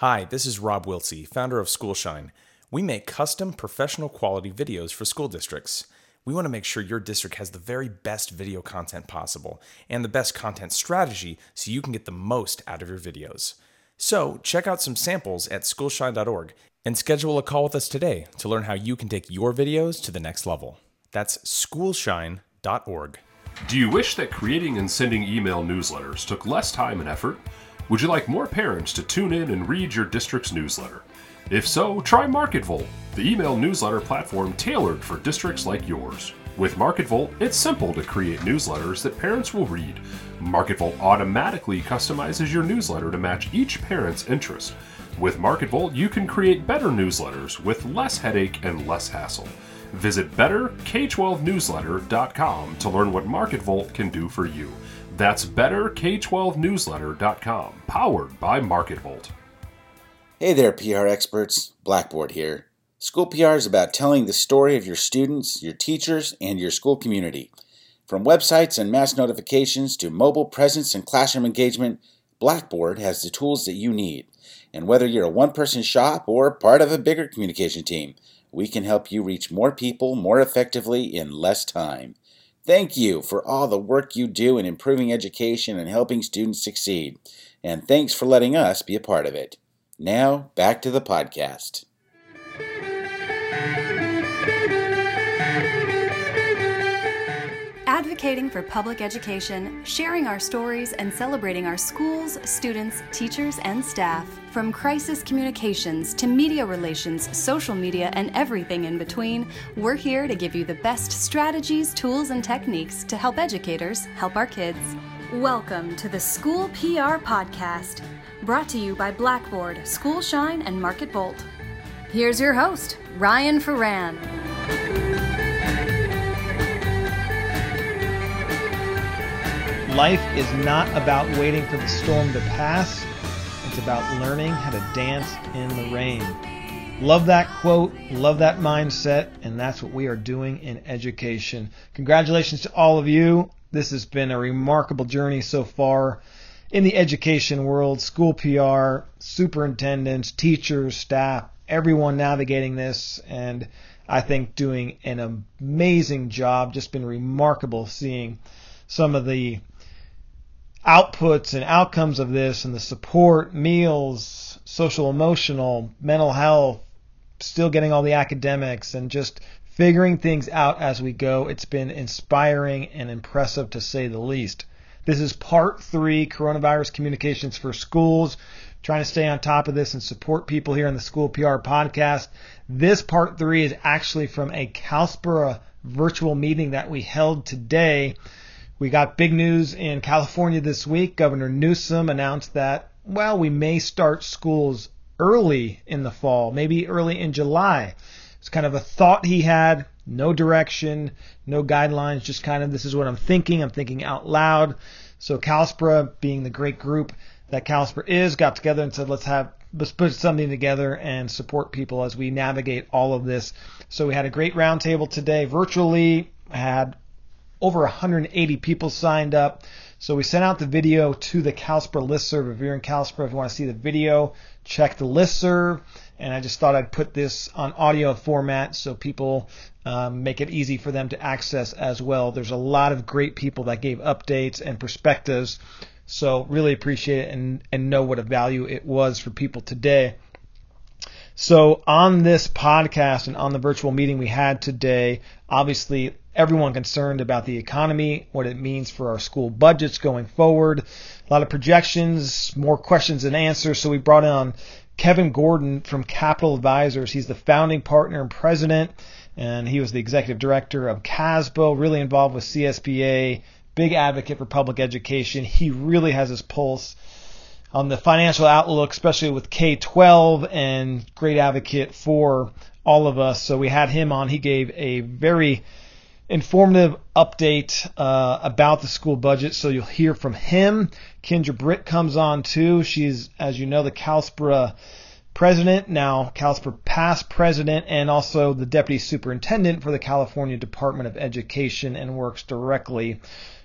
Hi, this is Rob Wiltsey, founder of Schoolshine. We make custom professional quality videos for school districts. We want to make sure your district has the very best video content possible and the best content strategy so you can get the most out of your videos. So, check out some samples at schoolshine.org and schedule a call with us today to learn how you can take your videos to the next level. That's schoolshine.org. Do you wish that creating and sending email newsletters took less time and effort? Would you like more parents to tune in and read your district's newsletter? If so, try MarketVolt, the email newsletter platform tailored for districts like yours. With MarketVolt, it's simple to create newsletters that parents will read. MarketVolt automatically customizes your newsletter to match each parent's interest. With MarketVolt, you can create better newsletters with less headache and less hassle. Visit betterk12newsletter.com to learn what MarketVolt can do for you. That's betterk12newsletter.com, powered by MarketVolt. Hey there, PR experts. Blackboard here. School PR is about telling the story of your students, your teachers, and your school community. From websites and mass notifications to mobile presence and classroom engagement, Blackboard has the tools that you need. And whether you're a one person shop or part of a bigger communication team, we can help you reach more people more effectively in less time. Thank you for all the work you do in improving education and helping students succeed. And thanks for letting us be a part of it. Now, back to the podcast. Advocating for public education, sharing our stories, and celebrating our schools, students, teachers, and staff. From crisis communications to media relations, social media, and everything in between, we're here to give you the best strategies, tools, and techniques to help educators help our kids. Welcome to the School PR Podcast, brought to you by Blackboard, Schoolshine, and MarketVolt. Here's your host, Ryan Ferran. Life is not about waiting for the storm to pass. It's about learning how to dance in the rain. Love that quote, love that mindset, and that's what we are doing in education. Congratulations to all of you. This has been a remarkable journey so far in the education world, school PR, superintendents, teachers, staff, everyone navigating this, and I think doing an amazing job. Just been remarkable seeing some of the outputs and outcomes of this and the support, meals, social emotional, mental health, still getting all the academics and just figuring things out as we go. It's been inspiring and impressive to say the least. This is part three coronavirus communications for schools. Trying to stay on top of this and support people here in the School PR podcast. This part three is actually from a CalSPRA virtual meeting that we held today we got big news in California this week. Governor Newsom announced that, well, we may start schools early in the fall, maybe early in July. It's kind of a thought he had, no direction, no guidelines, just kind of this is what I'm thinking. I'm thinking out loud. So CalSPRA, being the great group that CalSPRA is, got together and said, let's have let's put something together and support people as we navigate all of this. So we had a great roundtable today virtually. had over 180 people signed up. So we sent out the video to the CalSPRA listserv. If you're in CalSPRA, if you want to see the video, check the listserv. And I just thought I'd put this on audio format so people um, make it easy for them to access as well. There's a lot of great people that gave updates and perspectives. So really appreciate it and, and know what a value it was for people today. So on this podcast and on the virtual meeting we had today, obviously everyone concerned about the economy, what it means for our school budgets going forward. A lot of projections, more questions than answers. So we brought on Kevin Gordon from Capital Advisors. He's the founding partner and president, and he was the executive director of CASBO, really involved with CSBA, big advocate for public education. He really has his pulse on the financial outlook, especially with K 12, and great advocate for all of us. So we had him on. He gave a very informative update uh, about the school budget. So you'll hear from him. Kendra Britt comes on too. She's, as you know, the CalSPRA president, now CalSPRA past president, and also the deputy superintendent for the California Department of Education and works directly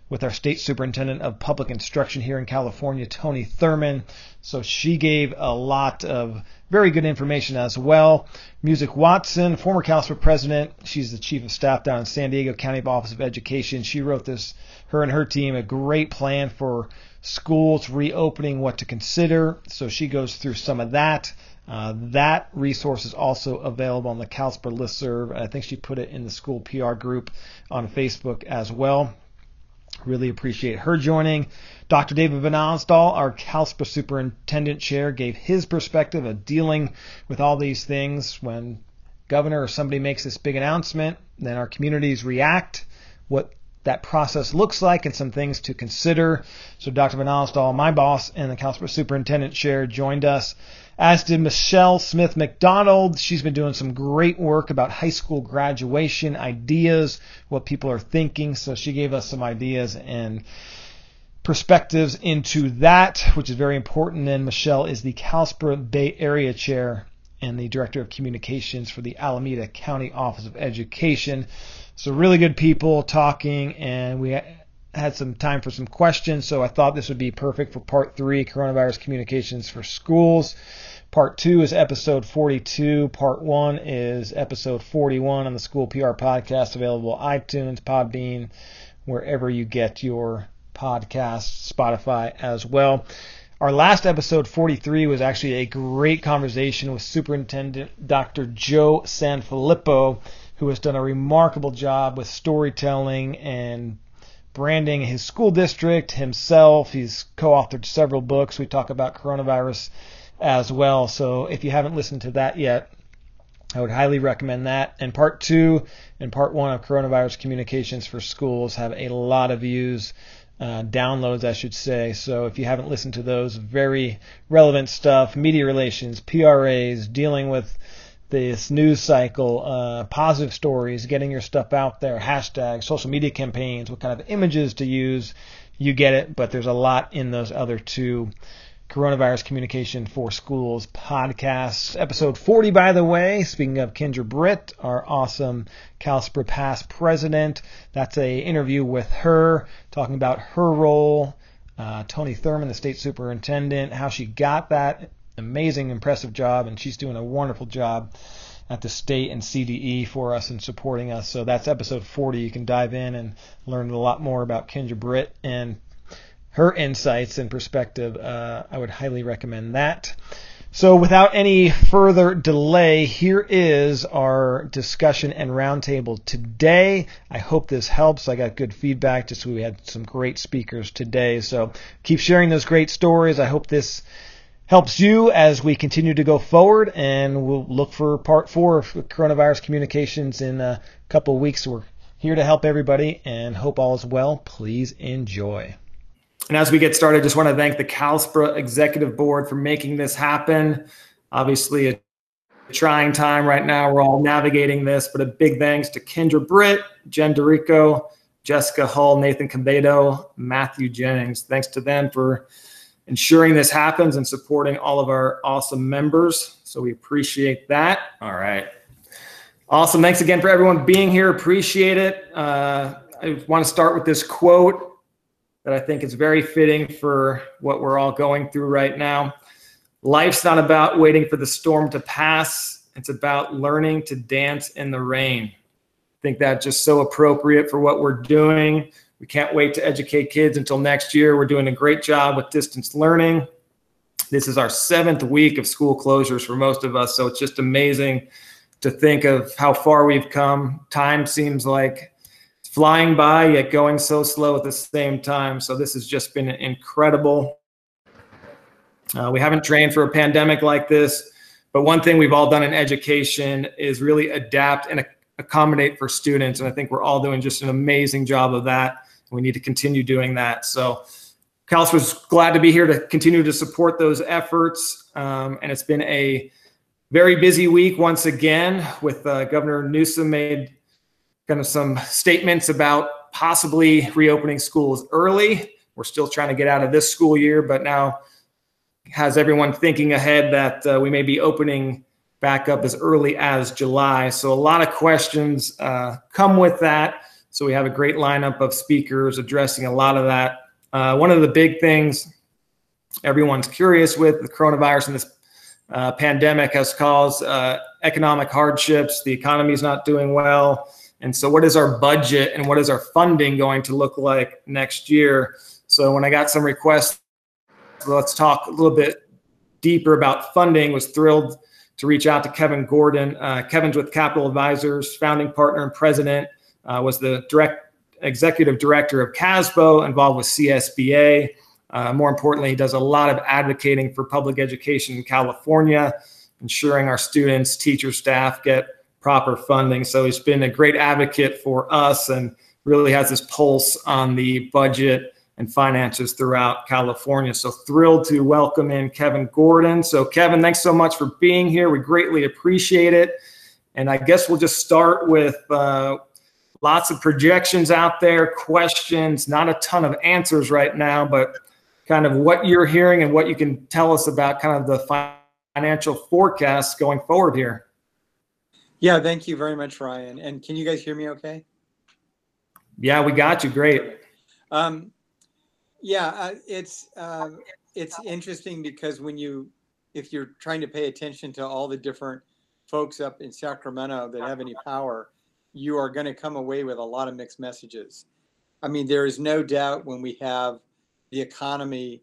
with our state superintendent of public instruction here in California, Tony Thurmond. So she gave a lot of very good information as well. Music Watson, former CalSPRA president, she's the chief of staff down in San Diego County Office of Education. She wrote this, her and her team, a great plan for schools reopening, what to consider. So she goes through some of that. Uh, that resource is also available on the CalSPRA listserv. I think she put it in the school PR group on Facebook as well. Really appreciate her joining. Dr. David Van Alstall, our CalSPRA superintendent chair, gave his perspective of dealing with all these things when governor or somebody makes this big announcement, then our communities react, what that process looks like, and some things to consider. So Dr. Van Alstall, my boss and the CalSPRA superintendent chair, joined us as did Michelle Smith McDonald. She's been doing some great work about high school graduation ideas, what people are thinking. So she gave us some ideas and perspectives into that, which is very important. And Michelle is the CalSPRA Bay Area Chair and the Director of Communications for the Alameda County Office of Education. So really good people talking, and we had some time for some questions. So I thought this would be perfect for part three, coronavirus communications for schools. Part two is episode 42. Part one is episode 41 on the School PR podcast, available iTunes, Podbean, wherever you get your podcasts, Spotify as well. Our last episode, 43, was actually a great conversation with Superintendent Dr. Joe Sanfilippo, who has done a remarkable job with storytelling and branding his school district himself. He's co authored several books. We talk about coronavirus as well. So if you haven't listened to that yet, I would highly recommend that. And part two and part one of Coronavirus Communications for Schools have a lot of views, uh, downloads, I should say. So if you haven't listened to those, very relevant stuff media relations, PRAs, dealing with this news cycle, uh, positive stories, getting your stuff out there, hashtags, social media campaigns, what kind of images to use. You get it, but there's a lot in those other two Coronavirus Communication for Schools podcast. Episode 40, by the way. Speaking of Kendra Britt, our awesome CalSPRA past president. That's a interview with her, talking about her role. Uh, Tony Thurmond the state superintendent, how she got that amazing, impressive job, and she's doing a wonderful job at the state and CDE for us and supporting us. So that's episode 40. You can dive in and learn a lot more about Kendra Britt and her insights and perspective. Uh, I would highly recommend that. So, without any further delay, here is our discussion and roundtable today. I hope this helps. I got good feedback. Just we had some great speakers today. So, keep sharing those great stories. I hope this helps you as we continue to go forward, and we'll look for part four of coronavirus communications in a couple of weeks. We're here to help everybody and hope all is well. Please enjoy. And as we get started, just want to thank the CalSPRA Executive Board for making this happen. Obviously, a trying time right now. We're all navigating this, but a big thanks to Kendra Britt, Jen Dorico, Jessica Hull, Nathan Cabedo, Matthew Jennings. Thanks to them for ensuring this happens and supporting all of our awesome members. So we appreciate that. All right. Awesome. Thanks again for everyone being here. Appreciate it. Uh, I want to start with this quote that I think is very fitting for what we're all going through right now. Life's not about waiting for the storm to pass, it's about learning to dance in the rain. I think that's just so appropriate for what we're doing. We can't wait to educate kids until next year. We're doing a great job with distance learning. This is our seventh week of school closures for most of us. So it's just amazing to think of how far we've come. Time seems like flying by yet going so slow at the same time. So this has just been incredible. Uh, we haven't trained for a pandemic like this, but one thing we've all done in education is really adapt and accommodate for students. And I think we're all doing just an amazing job of that. We need to continue doing that. So CalSPRA was glad to be here to continue to support those efforts. Um, and it's been a very busy week once again with uh, Governor Newsom made kind of some statements about possibly reopening schools early. We're still trying to get out of this school year, but now has everyone thinking ahead that uh, we may be opening back up as early as July. So a lot of questions uh, come with that. So we have a great lineup of speakers addressing a lot of that. Uh, one of the big things everyone's curious with the coronavirus and this uh, pandemic has caused uh, economic hardships. The economy is not doing well. And so, what is our budget and what is our funding going to look like next year? So, when I got some requests, let's talk a little bit deeper about funding. Was thrilled to reach out to Kevin Gordon. Uh, Kevin's with Capital Advisors, founding partner and president. Uh, was the direct executive director of CASBO, involved with CSBA. Uh, more importantly, he does a lot of advocating for public education in California, ensuring our students, teachers, staff get proper funding. So he's been a great advocate for us and really has this pulse on the budget and finances throughout California. So thrilled to welcome in Kevin Gordon. So, Kevin, thanks so much for being here. We greatly appreciate it. And I guess we'll just start with uh, lots of projections out there, questions, not a ton of answers right now, but kind of what you're hearing and what you can tell us about kind of the financial forecast going forward here. Yeah, thank you very much, Ryan. And can you guys hear me okay? Yeah, we got you. Great. Um, yeah, uh, it's uh, it's interesting because when you if you're trying to pay attention to all the different folks up in Sacramento that have any power, you are going to come away with a lot of mixed messages. I mean, there is no doubt when we have the economy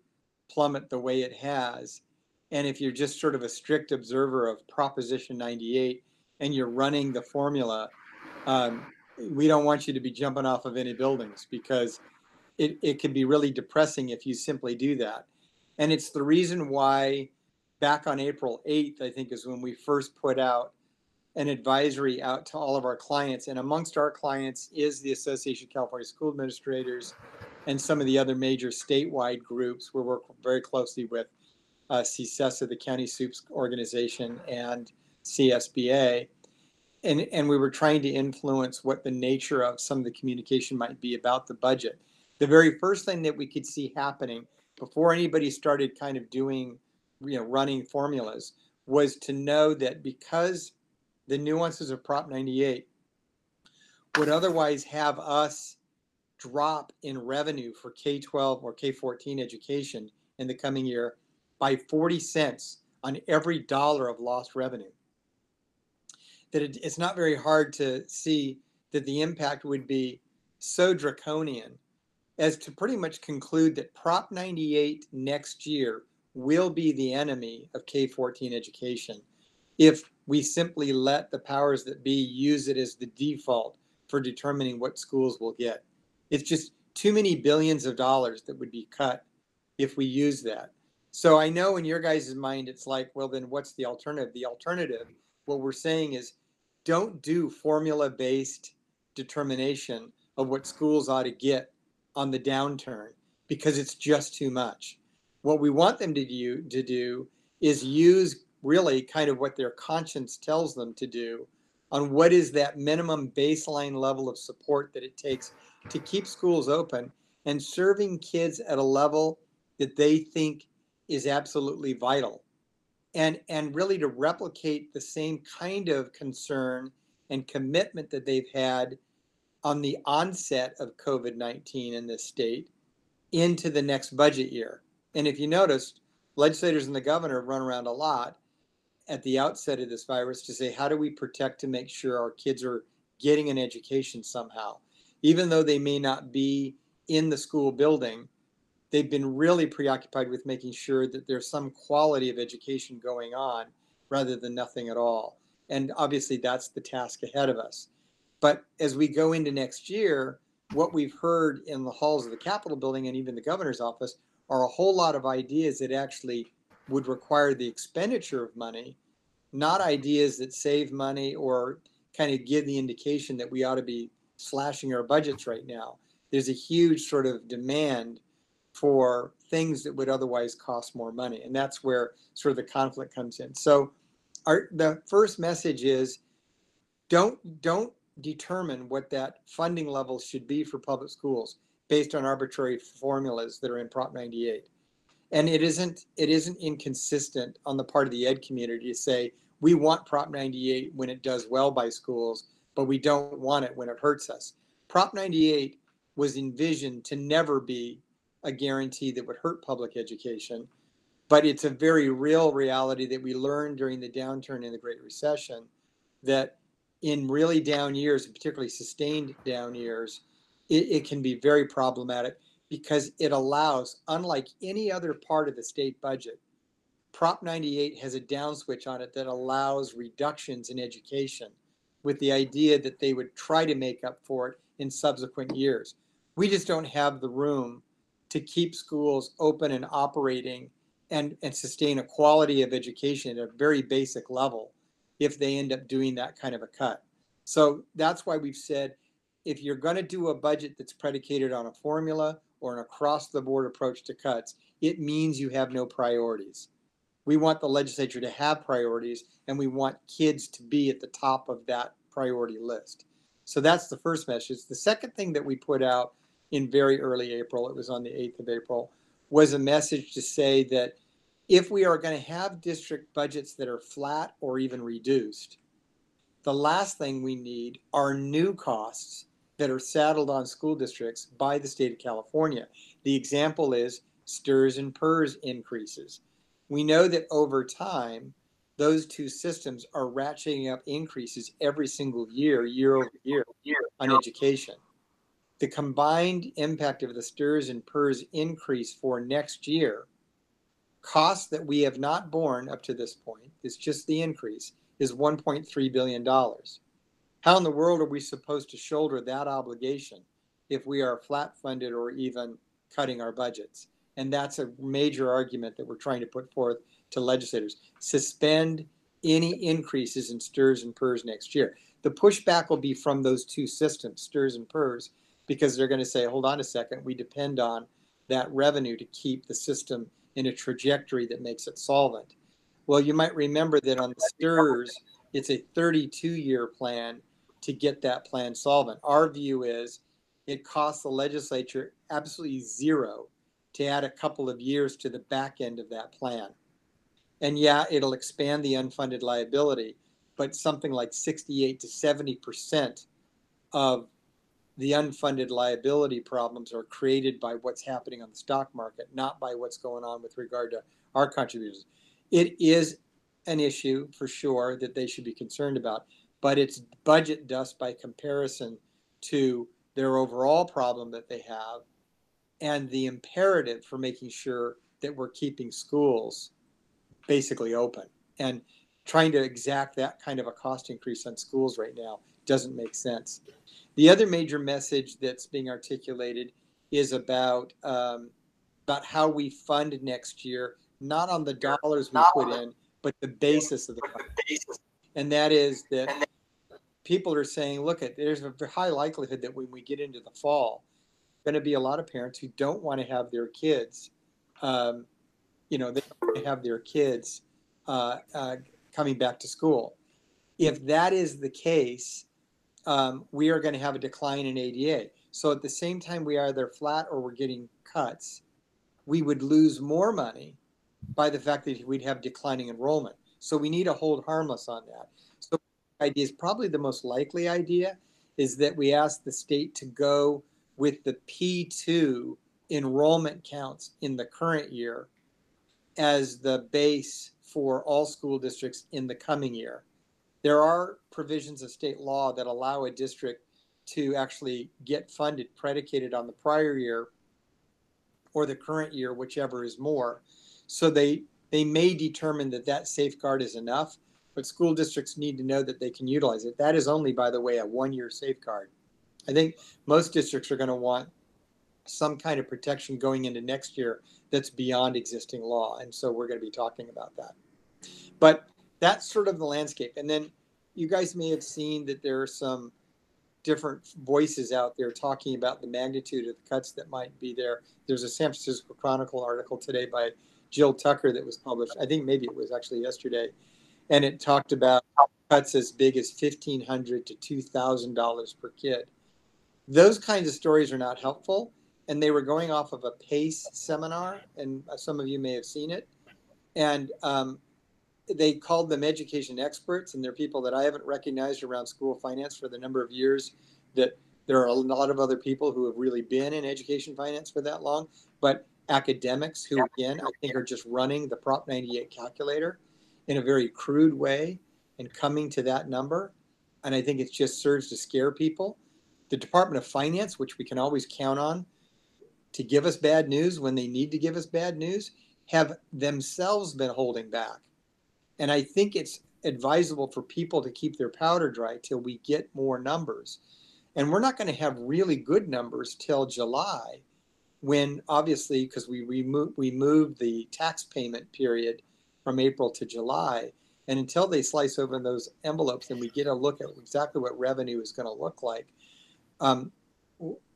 plummet the way it has. And if you're just sort of a strict observer of Proposition 98 and you're running the formula, um, we don't want you to be jumping off of any buildings because it, it can be really depressing if you simply do that. And it's the reason why back on April 8th, I think, is when we first put out an advisory out to all of our clients. And amongst our clients is the Association of California School Administrators and some of the other major statewide groups. We work very closely with uh, CSESA, the County Soups Organization, and CSBA. And, and we were trying to influence what the nature of some of the communication might be about the budget. The very first thing that we could see happening before anybody started kind of doing, you know, running formulas was to know that because the nuances of Prop 98 would otherwise have us drop in revenue for K 12 or K 14 education in the coming year by 40 cents on every dollar of lost revenue. That it, it's not very hard to see that the impact would be so draconian as to pretty much conclude that Prop 98 next year will be the enemy of K 14 education if we simply let the powers that be use it as the default for determining what schools will get. It's just too many billions of dollars that would be cut if we use that. So I know in your guys' mind, it's like, well, then what's the alternative? The alternative, what we're saying is don't do formula based determination of what schools ought to get on the downturn because it's just too much. What we want them to do, to do is use really kind of what their conscience tells them to do on what is that minimum baseline level of support that it takes to keep schools open and serving kids at a level that they think is absolutely vital and and really to replicate the same kind of concern and commitment that they've had on the onset of COVID-19 in this state into the next budget year. And if you noticed, legislators and the governor run around a lot at the outset of this virus to say, how do we protect to make sure our kids are getting an education somehow? even though they may not be in the school building, they've been really preoccupied with making sure that there's some quality of education going on rather than nothing at all. And obviously, that's the task ahead of us. But as we go into next year, what we've heard in the halls of the Capitol building and even the governor's office are a whole lot of ideas that actually would require the expenditure of money, not ideas that save money or kind of give the indication that we ought to be slashing our budgets right now. There's a huge sort of demand for things that would otherwise cost more money. And that's where sort of the conflict comes in. So our the first message is don't don't determine what that funding level should be for public schools based on arbitrary formulas that are in Prop 98. And it isn't it isn't inconsistent on the part of the ed community to say we want Prop 98 when it does well by schools but we don't want it when it hurts us. Prop 98 was envisioned to never be a guarantee that would hurt public education, but it's a very real reality that we learned during the downturn in the Great Recession that in really down years, and particularly sustained down years, it, it can be very problematic because it allows, unlike any other part of the state budget, Prop 98 has a down switch on it that allows reductions in education with the idea that they would try to make up for it in subsequent years. We just don't have the room to keep schools open and operating and, and sustain a quality of education at a very basic level if they end up doing that kind of a cut. So that's why we've said if you're going to do a budget that's predicated on a formula or an across the board approach to cuts, it means you have no priorities. We want the legislature to have priorities and we want kids to be at the top of that priority list. So that's the first message. The second thing that we put out in very early April, it was on the 8th of April, was a message to say that if we are going to have district budgets that are flat or even reduced, the last thing we need are new costs that are saddled on school districts by the state of California. The example is STRS and PERS increases. We know that over time, those two systems are ratcheting up increases every single year, year over year, on education. The combined impact of the STRS and PERS increase for next year, costs that we have not borne up to this point, it's just the increase, is $1.3 billion. How in the world are we supposed to shoulder that obligation if we are flat funded or even cutting our budgets? And that's a major argument that we're trying to put forth to legislators. Suspend any increases in STRS and PERS next year. The pushback will be from those two systems, STRS and PERS, because they're going to say, hold on a second, we depend on that revenue to keep the system in a trajectory that makes it solvent. Well, you might remember that on the STRS, it's a 32 year plan to get that plan solvent. Our view is it costs the legislature absolutely zero to add a couple of years to the back end of that plan. And yeah, it'll expand the unfunded liability, but something like 68 to 70% of the unfunded liability problems are created by what's happening on the stock market, not by what's going on with regard to our contributions. It is an issue for sure that they should be concerned about, but it's budget dust by comparison to their overall problem that they have and the imperative for making sure that we're keeping schools basically open. And trying to exact that kind of a cost increase on schools right now doesn't make sense. The other major message that's being articulated is about um, about how we fund next year, not on the dollars we put in, but the basis of the fund. And that is that people are saying, look, at there's a high likelihood that when we get into the fall, going to be a lot of parents who don't want to have their kids, um, you know, they have their kids uh, uh, coming back to school. If that is the case, um, we are going to have a decline in ADA. So at the same time we are either flat or we're getting cuts, we would lose more money by the fact that we'd have declining enrollment. So we need to hold harmless on that. So idea is probably the most likely idea is that we ask the state to go with the P2 enrollment counts in the current year as the base for all school districts in the coming year. There are provisions of state law that allow a district to actually get funded predicated on the prior year or the current year, whichever is more. So they they may determine that that safeguard is enough, but school districts need to know that they can utilize it. That is only, by the way, a one-year safeguard. I think most districts are going to want some kind of protection going into next year that's beyond existing law. And so we're going to be talking about that. But that's sort of the landscape. And then you guys may have seen that there are some different voices out there talking about the magnitude of the cuts that might be there. There's a San Francisco Chronicle article today by Jill Tucker that was published. I think maybe it was actually yesterday. And it talked about cuts as big as 1,500 to $2,000 per kid. Those kinds of stories are not helpful. And they were going off of a PACE seminar, and some of you may have seen it. And um, they called them education experts, and they're people that I haven't recognized around school finance for the number of years that There are a lot of other people who have really been in education finance for that long, but academics who, again, I think are just running the Prop 98 calculator in a very crude way and coming to that number. And I think it just serves to scare people. The Department of Finance, which we can always count on to give us bad news when they need to give us bad news, have themselves been holding back. And I think it's advisable for people to keep their powder dry till we get more numbers. And we're not going to have really good numbers till July, when obviously, because we remo- we moved the tax payment period from April to July. And until they slice open those envelopes and we get a look at exactly what revenue is going to look like, um,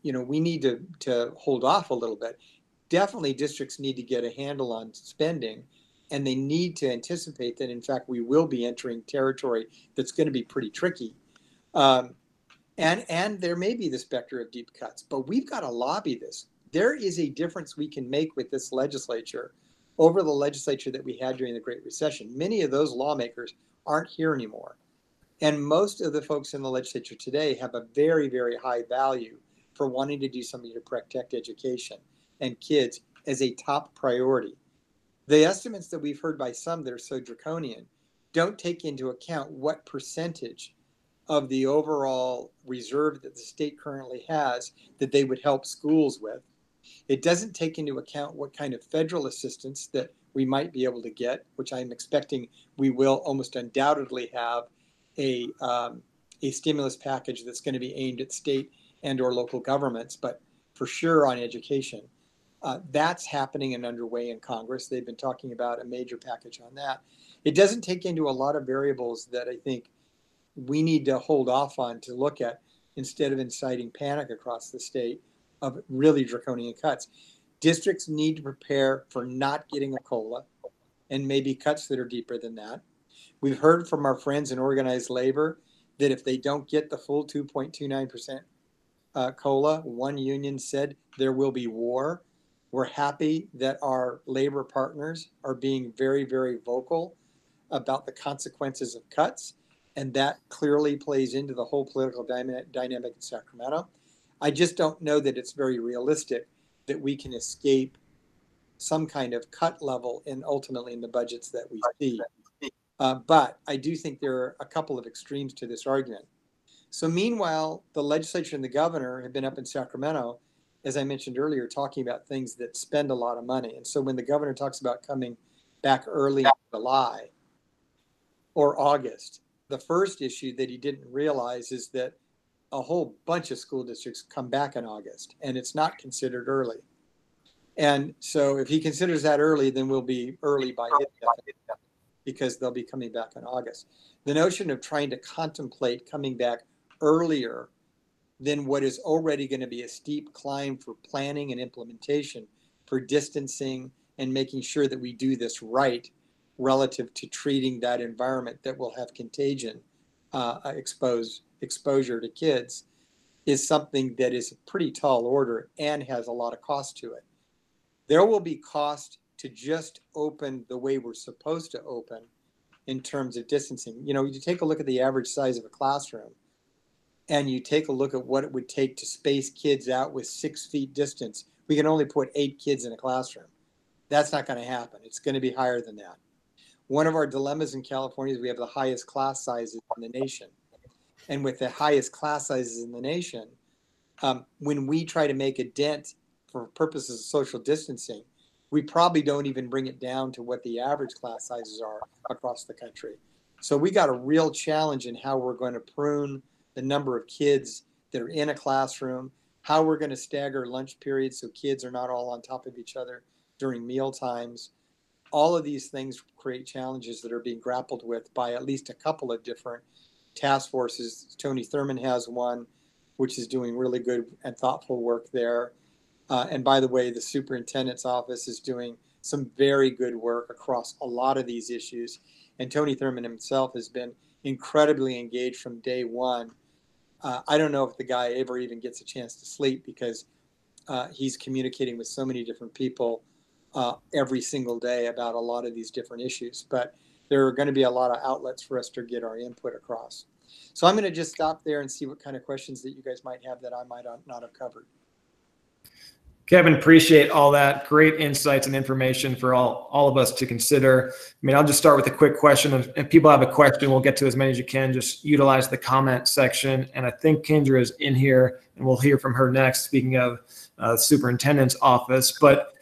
you know, we need to, to hold off a little bit. Definitely, districts need to get a handle on spending and they need to anticipate that, in fact, we will be entering territory that's going to be pretty tricky. Um, and, and there may be the specter of deep cuts, but we've got to lobby this. There is a difference we can make with this legislature over the legislature that we had during the Great Recession. Many of those lawmakers aren't here anymore. And most of the folks in the legislature today have a very, very high value for wanting to do something to protect education and kids as a top priority. The estimates that we've heard by some that are so draconian don't take into account what percentage of the overall reserve that the state currently has that they would help schools with it doesn't take into account what kind of federal assistance that we might be able to get, which I'm expecting we will almost undoubtedly have a, um, a stimulus package that's going to be aimed at state and or local governments, but for sure on education. Uh, that's happening and underway in Congress. They've been talking about a major package on that. It doesn't take into a lot of variables that I think we need to hold off on to look at instead of inciting panic across the state of really draconian cuts. Districts need to prepare for not getting a COLA and maybe cuts that are deeper than that. We've heard from our friends in organized labor that if they don't get the full 2.29% uh, COLA, one union said there will be war. We're happy that our labor partners are being very, very vocal about the consequences of cuts. And that clearly plays into the whole political dynamic in Sacramento. I just don't know that it's very realistic that we can escape some kind of cut level and ultimately in the budgets that we see. Uh, but I do think there are a couple of extremes to this argument. So, meanwhile, the legislature and the governor have been up in Sacramento, as I mentioned earlier, talking about things that spend a lot of money. And so, when the governor talks about coming back early in July or August, the first issue that he didn't realize is that a whole bunch of school districts come back in August, and it's not considered early. And so, if he considers that early, then we'll be early by his definition because they'll be coming back in August. The notion of trying to contemplate coming back earlier than what is already going to be a steep climb for planning and implementation, for distancing and making sure that we do this right relative to treating that environment that will have contagion uh, exposed exposure to kids is something that is a pretty tall order and has a lot of cost to it. There will be cost to just open the way we're supposed to open in terms of distancing. You know, you take a look at the average size of a classroom and you take a look at what it would take to space kids out with six feet distance. We can only put eight kids in a classroom. That's not going to happen. It's going to be higher than that. One of our dilemmas in California is we have the highest class sizes in the nation and with the highest class sizes in the nation, um, when we try to make a dent for purposes of social distancing, we probably don't even bring it down to what the average class sizes are across the country. So we got a real challenge in how we're going to prune the number of kids that are in a classroom, how we're going to stagger lunch periods so kids are not all on top of each other during meal times. All of these things create challenges that are being grappled with by at least a couple of different task forces. Tony Thurmond has one, which is doing really good and thoughtful work there. Uh, and by the way, the superintendent's office is doing some very good work across a lot of these issues. And Tony Thurmond himself has been incredibly engaged from day one. Uh, I don't know if the guy ever even gets a chance to sleep because uh, he's communicating with so many different people uh, every single day about a lot of these different issues. But there are going to be a lot of outlets for us to get our input across. So I'm going to just stop there and see what kind of questions that you guys might have that I might not have covered. Kevin, appreciate all that great insights and information for all, all of us to consider. I mean, I'll just start with a quick question. If, if people have a question, we'll get to as many as you can. Just utilize the comment section. And I think Kendra is in here, and we'll hear from her next. Speaking of uh, superintendent's office, but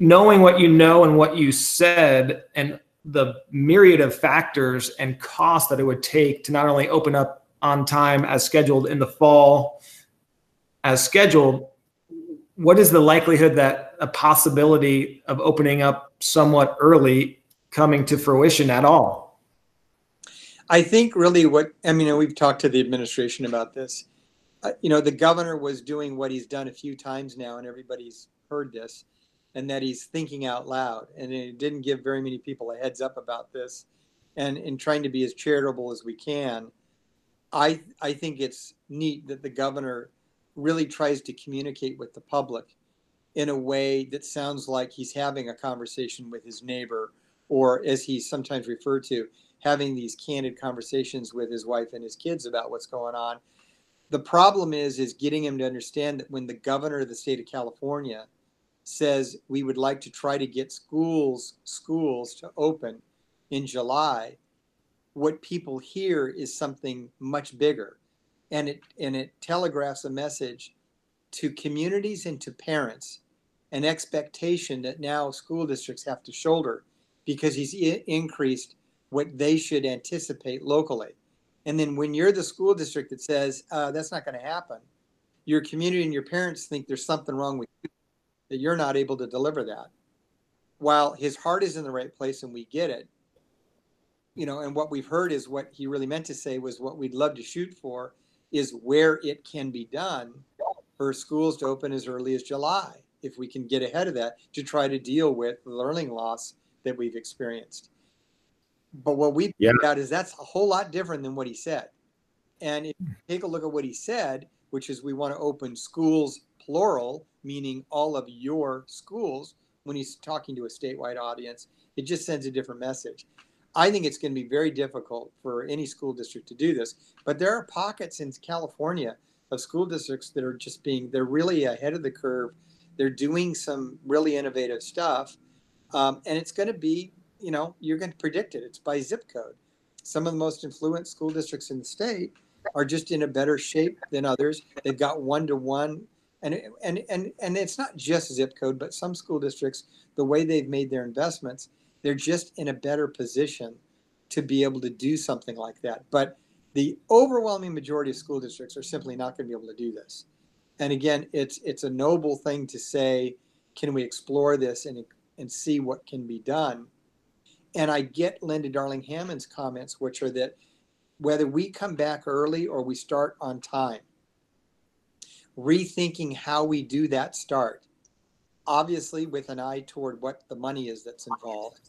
knowing what you know and what you said, and the myriad of factors and costs that it would take to not only open up on time as scheduled in the fall, as scheduled what is the likelihood that a possibility of opening up somewhat early coming to fruition at all? I think really what I mean, we've talked to the administration about this. Uh, you know, the governor was doing what he's done a few times now, and everybody's heard this, and that he's thinking out loud. And it didn't give very many people a heads up about this. And in trying to be as charitable as we can, I I think it's neat that the governor really tries to communicate with the public in a way that sounds like he's having a conversation with his neighbor, or as he's sometimes referred to, having these candid conversations with his wife and his kids about what's going on. The problem is is getting him to understand that when the governor of the state of California says we would like to try to get schools schools to open in July, what people hear is something much bigger and it and it telegraphs a message to communities and to parents an expectation that now school districts have to shoulder because he's I- increased what they should anticipate locally. And then when you're the school district that says uh, that's not going to happen your community and your parents think there's something wrong with you that you're not able to deliver that. While his heart is in the right place and we get it you know and what we've heard is what he really meant to say was what we'd love to shoot for is where it can be done for schools to open as early as July, if we can get ahead of that to try to deal with the learning loss that we've experienced. But what we yeah. out is that's a whole lot different than what he said. And if you take a look at what he said, which is we want to open schools plural, meaning all of your schools, when he's talking to a statewide audience, it just sends a different message. I think it's going to be very difficult for any school district to do this. But there are pockets in California of school districts that are just being, they're really ahead of the curve. They're doing some really innovative stuff. Um, and it's going to be, you know, you're going to predict it. It's by zip code. Some of the most influent school districts in the state are just in a better shape than others. They've got one to one. And, and, and, and it's not just zip code, but some school districts, the way they've made their investments, they're just in a better position to be able to do something like that. But the overwhelming majority of school districts are simply not going to be able to do this. And again, it's it's a noble thing to say, can we explore this and and see what can be done? And I get Linda Darling Hammond's comments, which are that whether we come back early or we start on time, rethinking how we do that start, obviously with an eye toward what the money is that's involved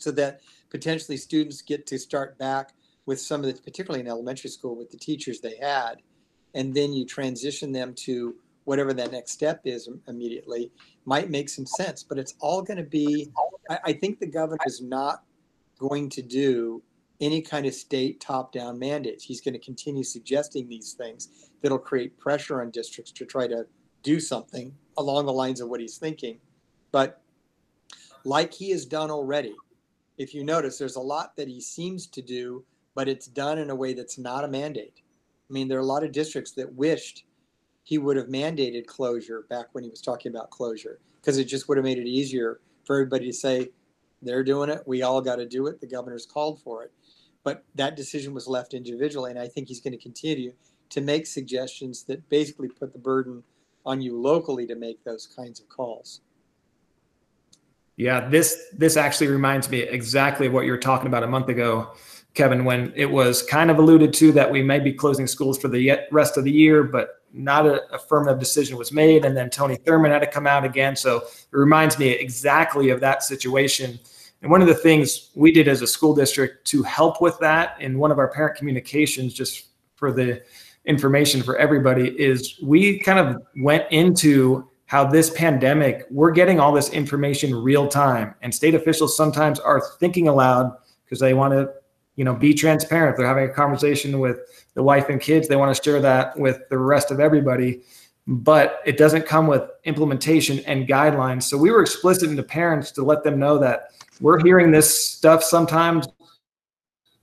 so that potentially students get to start back with some of the, particularly in elementary school, with the teachers they had, and then you transition them to whatever that next step is immediately might make some sense. But it's all going to be, I, I think the governor is not going to do any kind of state top down mandates. He's going to continue suggesting these things that'll create pressure on districts to try to do something along the lines of what he's thinking. But like he has done already, if you notice, there's a lot that he seems to do, but it's done in a way that's not a mandate. I mean, there are a lot of districts that wished he would have mandated closure back when he was talking about closure, because it just would have made it easier for everybody to say, they're doing it, we all got to do it, the governor's called for it. But that decision was left individually, and I think he's going to continue to make suggestions that basically put the burden on you locally to make those kinds of calls. Yeah, this this actually reminds me exactly of what you were talking about a month ago, Kevin, when it was kind of alluded to that we may be closing schools for the rest of the year, but not a affirmative decision was made. And then Tony Thurmond had to come out again. So it reminds me exactly of that situation. And one of the things we did as a school district to help with that in one of our parent communications, just for the information for everybody, is we kind of went into how this pandemic, we're getting all this information real time. And state officials sometimes are thinking aloud because they want to, you know, be transparent. If they're having a conversation with the wife and kids, they want to share that with the rest of everybody. But it doesn't come with implementation and guidelines. So we were explicit to parents to let them know that we're hearing this stuff sometimes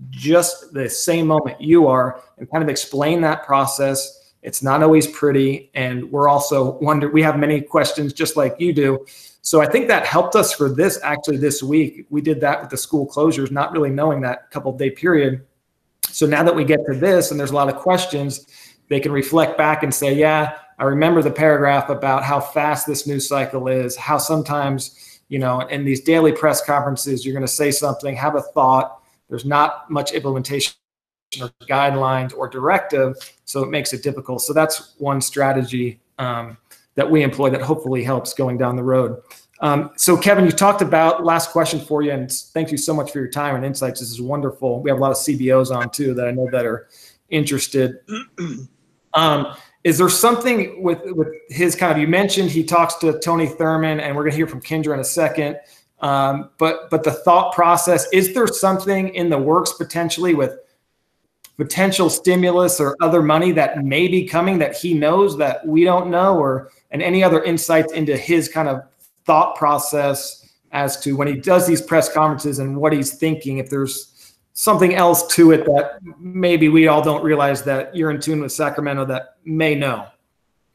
just the same moment you are and kind of explain that process. It's not always pretty. And we're also wonder, we have many questions just like you do. So I think that helped us for this actually this week. We did that with the school closures, not really knowing that couple day period. So now that we get to this and there's a lot of questions, they can reflect back and say, yeah, I remember the paragraph about how fast this news cycle is, how sometimes, you know, in these daily press conferences, you're going to say something, have a thought. There's not much implementation or guidelines or directive, so it makes it difficult. So that's one strategy um, that we employ that hopefully helps going down the road. Um, so Kevin, you talked about last question for you, and thank you so much for your time and insights. This is wonderful. We have a lot of CBOs on too that I know that are interested. Um, is there something with with his kind of? You mentioned he talks to Tony Thurmond, and we're going to hear from Kendra in a second. Um, but but the thought process is there something in the works potentially with potential stimulus or other money that may be coming that he knows that we don't know, or and any other insights into his kind of thought process as to when he does these press conferences and what he's thinking. If there's something else to it that maybe we all don't realize that you're in tune with Sacramento that may know.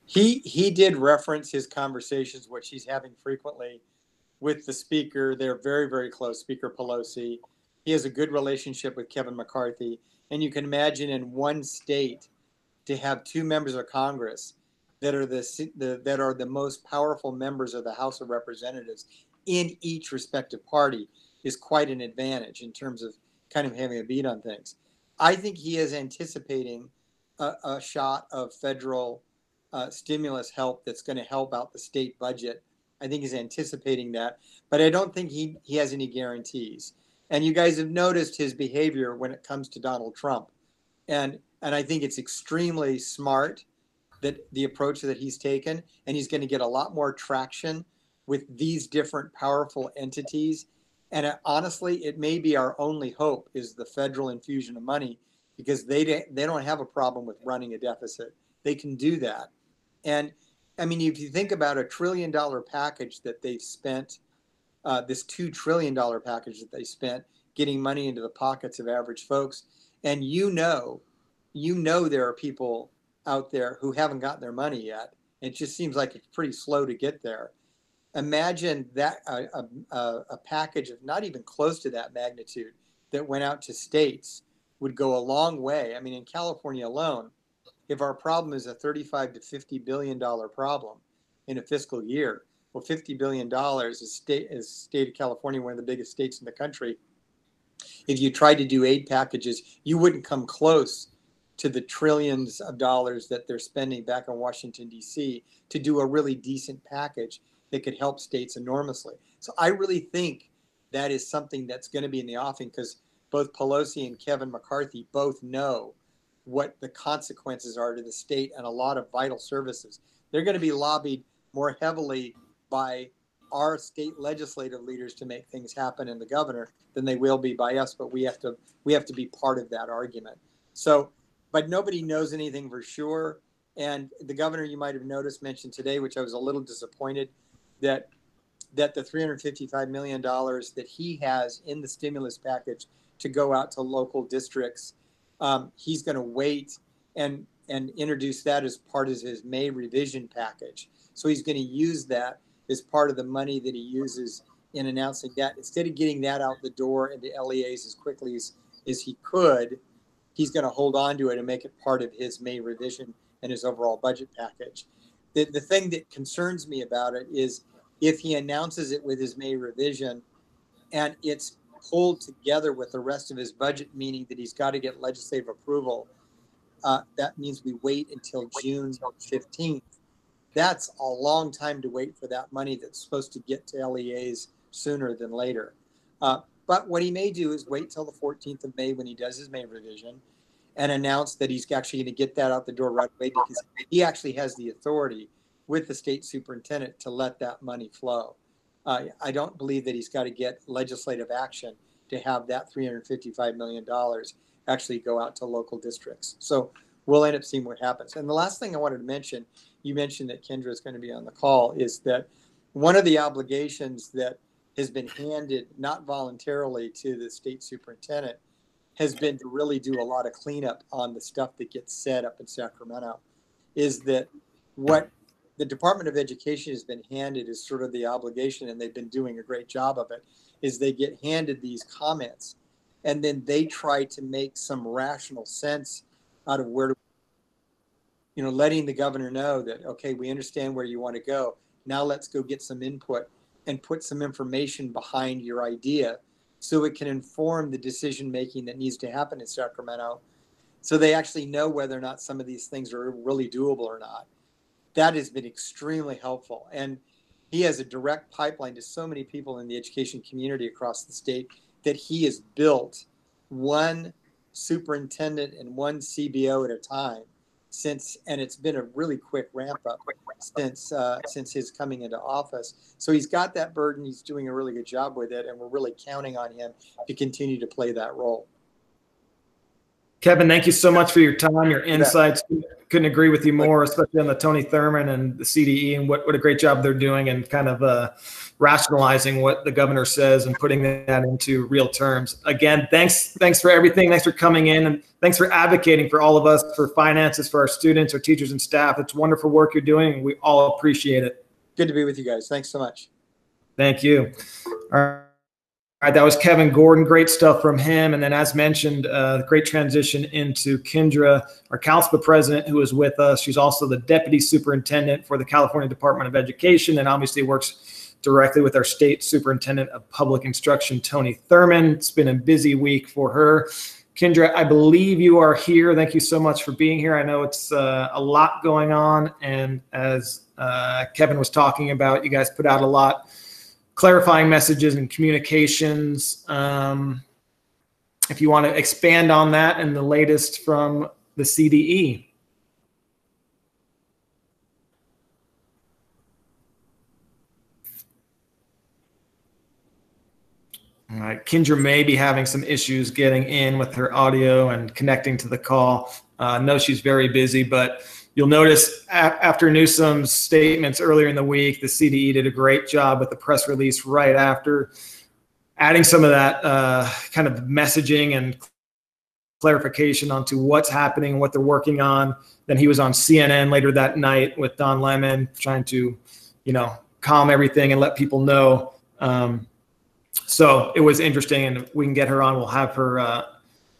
He he did reference his conversations, which he's having frequently with the speaker. They're very very close, Speaker Pelosi. He has a good relationship with Kevin McCarthy, and you can imagine in one state to have two members of Congress that are the, the that are the most powerful members of the House of Representatives in each respective party is quite an advantage in terms of kind of having a beat on things. I think he is anticipating a, a shot of federal uh, stimulus help that's going to help out the state budget. I think he's anticipating that, but I don't think he, he has any guarantees. And you guys have noticed his behavior when it comes to Donald Trump. And, and I think it's extremely smart that the approach that he's taken, and he's going to get a lot more traction with these different powerful entities and it, honestly, it may be our only hope is the federal infusion of money because they they don't have a problem with running a deficit. They can do that. And I mean, if you think about a trillion dollar package that they've spent, uh, this two trillion dollar package that they spent getting money into the pockets of average folks, and you know, you know, there are people out there who haven't gotten their money yet. It just seems like it's pretty slow to get there imagine that a, package of not even close to that magnitude that went out to states would go a long way. I mean, in California alone, if our problem is a 35 to 50 billion dollar problem in a fiscal year, well, 50 billion dollars is state is state of California, one of the biggest states in the country. If you tried to do aid packages, you wouldn't come close to the trillions of dollars that they're spending back in Washington D.C. to do a really decent package that could help states enormously. So I really think that is something that's going to be in the offing because both Pelosi and Kevin McCarthy both know what the consequences are to the state and a lot of vital services. They're going to be lobbied more heavily by our state legislative leaders to make things happen and the governor than they will be by us but we have to we have to be part of that argument so but nobody knows anything for sure and the governor you might have noticed mentioned today which i was a little disappointed that that the 355 million dollars that he has in the stimulus package to go out to local districts, um, he's going to wait and and introduce that as part of his May revision package. So he's going to use that as part of the money that he uses in announcing that. Instead of getting that out the door into LEAs as quickly as, as he could, he's going to hold on to it and make it part of his May revision and his overall budget package. The, the thing that concerns me about it is if he announces it with his May revision and it's pulled together with the rest of his budget, meaning that he's got to get legislative approval, uh, that means we wait until June 15th. That's a long time to wait for that money that's supposed to get to LEAs sooner than later. Uh, but what he may do is wait till the 14th of May when he does his May revision and announce that he's actually going to get that out the door right away because he actually has the authority with the state superintendent to let that money flow. Uh, I don't believe that he's got to get legislative action to have that $355 million actually go out to local districts. So we'll end up seeing what happens. And the last thing I wanted to mention, you mentioned that Kendra is going to be on the call, is that one of the obligations that has been handed not voluntarily to the state superintendent has been to really do a lot of cleanup on the stuff that gets set up in Sacramento. Is that what the Department of Education has been handed is sort of the obligation, and they've been doing a great job of it, is they get handed these comments and then they try to make some rational sense out of where to, you know, letting the governor know that, okay, we understand where you want to go. Now let's go get some input and put some information behind your idea so it can inform the decision making that needs to happen in Sacramento so they actually know whether or not some of these things are really doable or not. That has been extremely helpful. And he has a direct pipeline to so many people in the education community across the state that he has built one superintendent and one CBO at a time since, and it's been a really quick ramp up since uh, since his coming into office. So he's got that burden. He's doing a really good job with it, and we're really counting on him to continue to play that role. Kevin, thank you so much for your time, your insights. Couldn't agree with you more, especially on the Tony Thurmond and the CDE and what, what a great job they're doing and kind of uh, rationalizing what the governor says and putting that into real terms. Again, thanks, thanks for everything. Thanks for coming in and thanks for advocating for all of us for finances for our students, our teachers, and staff. It's wonderful work you're doing, we all appreciate it. Good to be with you guys. Thanks so much. Thank you. All right. All right, that was Kevin Gordon. Great stuff from him. And then, as mentioned, uh, great transition into Kendra, our CalSPRA president, who is with us. She's also the deputy superintendent for the California Department of Education and obviously works directly with our state superintendent of public instruction, Tony Thurmond. It's been a busy week for her. Kendra, I believe you are here. Thank you so much for being here. I know it's uh, a lot going on. And as uh, Kevin was talking about, you guys put out a lot clarifying messages and communications. Um, if you want to expand on that and the latest from the CDE. All right, Kendra may be having some issues getting in with her audio and connecting to the call. Uh, I know she's very busy, but You'll notice after Newsom's statements earlier in the week, the CDE did a great job with the press release right after, adding some of that uh, kind of messaging and clarification onto what's happening, and what they're working on. Then he was on CNN later that night with Don Lemon, trying to, you know, calm everything and let people know. Um, so it was interesting, and we can get her on. We'll have her uh,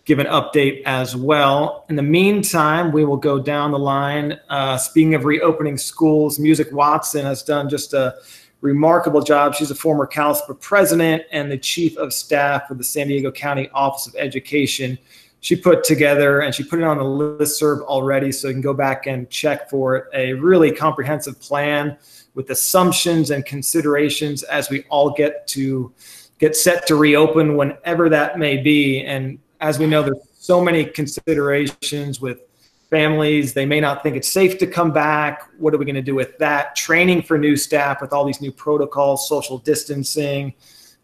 give an update as well. In the meantime, we will go down the line. Uh, speaking of reopening schools, Music Watson has done just a remarkable job. She's a former CalSPRA president and the chief of staff for the San Diego County Office of Education. She put together and she put it on the list serve already, so you can go back and check for it. A really comprehensive plan with assumptions and considerations as we all get to get set to reopen whenever that may be. And as we know, there's so many considerations with families. They may not think it's safe to come back. What are we going to do with that? Training for new staff with all these new protocols, social distancing,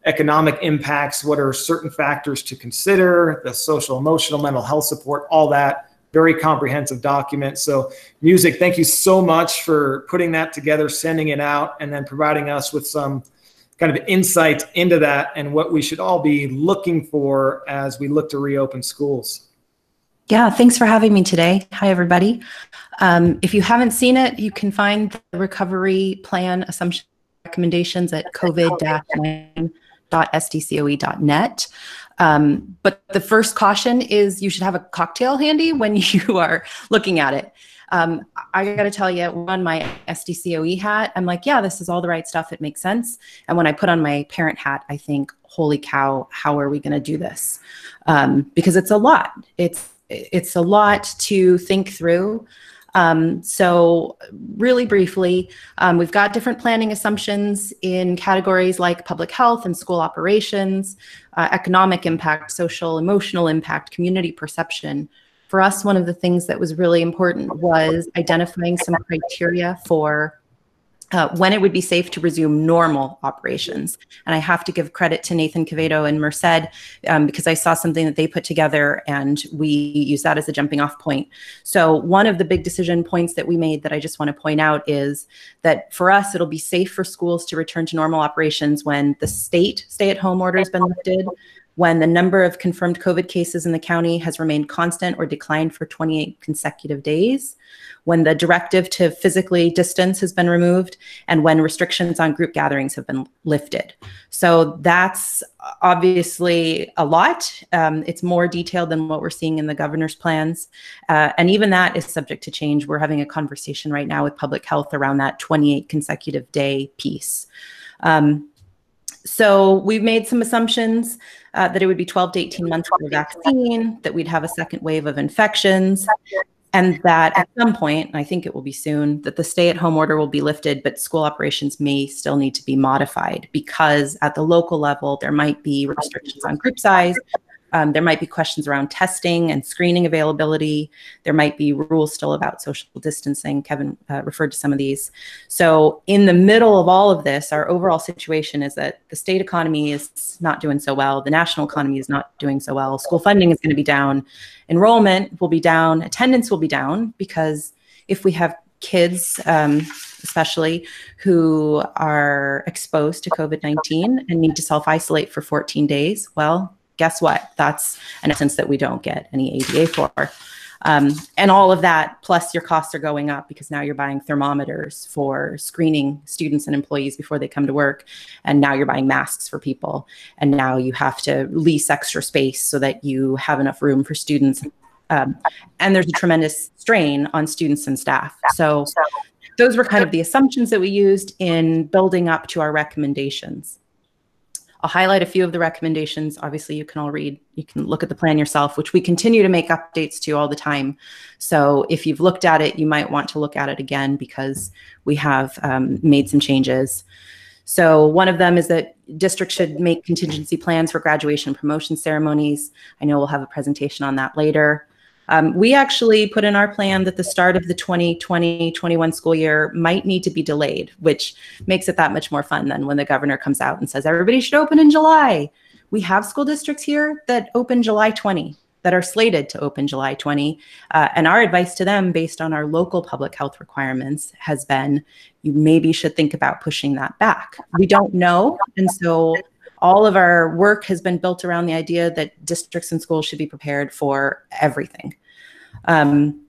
economic impacts. What are certain factors to consider? The social, emotional, mental health support, all that. Very comprehensive document. So, music, thank you so much for putting that together, sending it out, and then providing us with some kind of insight into that and what we should all be looking for as we look to reopen schools. Yeah, thanks for having me today. Hi, everybody. Um, if you haven't seen it, you can find the recovery plan assumption recommendations at covid-9.sdcoe.net. Um, but the first caution is you should have a cocktail handy when you are looking at it um, I got to tell you, on my SDCOE hat, I'm like, yeah, this is all the right stuff. It makes sense. And when I put on my parent hat, I think, holy cow, how are we going to do this? Um, because it's a lot. It's it's a lot to think through. Um, so, really briefly, um, we've got different planning assumptions in categories like public health and school operations, uh, economic impact, social, emotional impact, community perception, for us, one of the things that was really important was identifying some criteria for uh, when it would be safe to resume normal operations. And I have to give credit to Nathan Quevedo and Merced um, because I saw something that they put together and we use that as a jumping off point. So, one of the big decision points that we made that I just want to point out is that for us, it'll be safe for schools to return to normal operations when the state stay at home order has been lifted, when the number of confirmed COVID cases in the county has remained constant or declined for 28 consecutive days, when the directive to physically distance has been removed, and when restrictions on group gatherings have been lifted. So that's obviously a lot. Um, it's more detailed than what we're seeing in the governor's plans. Uh, and even that is subject to change. We're having a conversation right now with public health around that 28 consecutive day piece. Um, so we've made some assumptions uh, that it would be 12 to 18 months for the vaccine, that we'd have a second wave of infections, and that at some point, I think it will be soon, that the stay at home order will be lifted, but school operations may still need to be modified because at the local level, there might be restrictions on group size, um, there might be questions around testing and screening availability. There might be rules still about social distancing. Kevin uh, referred to some of these. So, in the middle of all of this, our overall situation is that the state economy is not doing so well. The national economy is not doing so well. School funding is going to be down. Enrollment will be down. Attendance will be down because if we have kids, um, especially who are exposed to COVID 19 and need to self isolate for 14 days, well, guess what? That's an essence that we don't get any ADA for. Um, and all of that, plus your costs are going up because now you're buying thermometers for screening students and employees before they come to work. And now you're buying masks for people. And now you have to lease extra space so that you have enough room for students. Um, and there's a tremendous strain on students and staff. So those were kind of the assumptions that we used in building up to our recommendations. I'll highlight a few of the recommendations. Obviously, you can all read, you can look at the plan yourself, which we continue to make updates to all the time. So if you've looked at it, you might want to look at it again because we have um, made some changes. So one of them is that districts should make contingency plans for graduation promotion ceremonies. I know we'll have a presentation on that later. Um, we actually put in our plan that the start of the 2020-21 school year might need to be delayed, which makes it that much more fun than when the governor comes out and says everybody should open in July. We have school districts here that open July 20 that are slated to open July 20. Uh, and our advice to them, based on our local public health requirements, has been you maybe should think about pushing that back. We don't know. And so all of our work has been built around the idea that districts and schools should be prepared for everything. Um,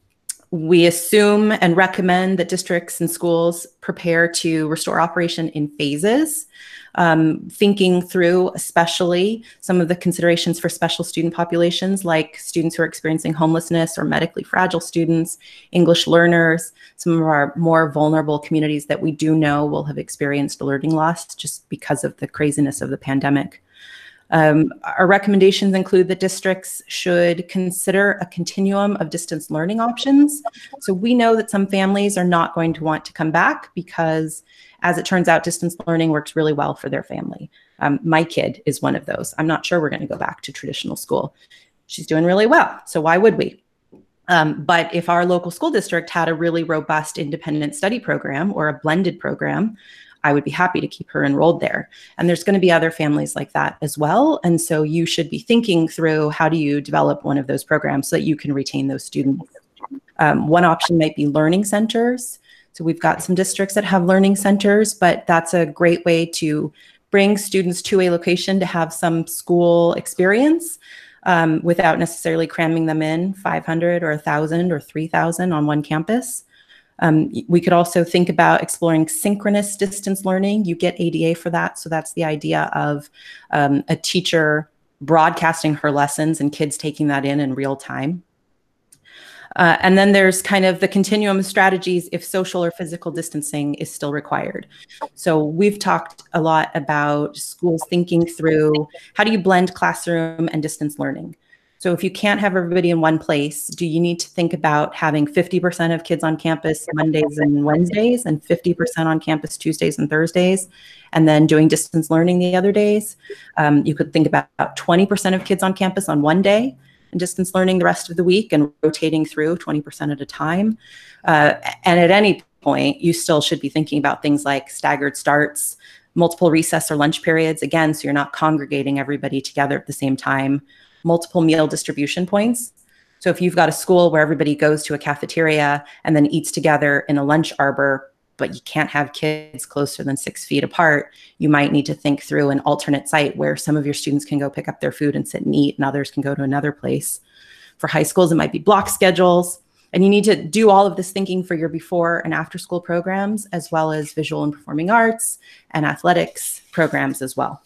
we assume and recommend that districts and schools prepare to restore operation in phases um, thinking through especially some of the considerations for special student populations like students who are experiencing homelessness or medically fragile students, English learners, some of our more vulnerable communities that we do know will have experienced learning loss just because of the craziness of the pandemic. Um, our recommendations include that districts should consider a continuum of distance learning options. So we know that some families are not going to want to come back because as it turns out, distance learning works really well for their family. Um, my kid is one of those. I'm not sure we're going to go back to traditional school. She's doing really well. So why would we? Um, but if our local school district had a really robust independent study program or a blended program, I would be happy to keep her enrolled there. And there's going to be other families like that as well. And so you should be thinking through how do you develop one of those programs so that you can retain those students. Um, one option might be learning centers. So we've got some districts that have learning centers, but that's a great way to bring students to a location to have some school experience um, without necessarily cramming them in 500 or 1,000 or 3,000 on one campus. Um, we could also think about exploring synchronous distance learning. You get ADA for that. So that's the idea of um, a teacher broadcasting her lessons and kids taking that in in real time. Uh, and then there's kind of the continuum of strategies if social or physical distancing is still required. So we've talked a lot about schools thinking through how do you blend classroom and distance learning. So if you can't have everybody in one place, do you need to think about having 50% of kids on campus Mondays and Wednesdays and 50% on campus Tuesdays and Thursdays, and then doing distance learning the other days? Um, you could think about 20% of kids on campus on one day and distance learning the rest of the week and rotating through 20% at a time. Uh, and at any point, you still should be thinking about things like staggered starts, multiple recess or lunch periods, again, so you're not congregating everybody together at the same time, multiple meal distribution points. So if you've got a school where everybody goes to a cafeteria and then eats together in a lunch arbor, but you can't have kids closer than six feet apart, you might need to think through an alternate site where some of your students can go pick up their food and sit and eat, and others can go to another place. For high schools, it might be block schedules. And you need to do all of this thinking for your before and after school programs, as well as visual and performing arts and athletics programs as well.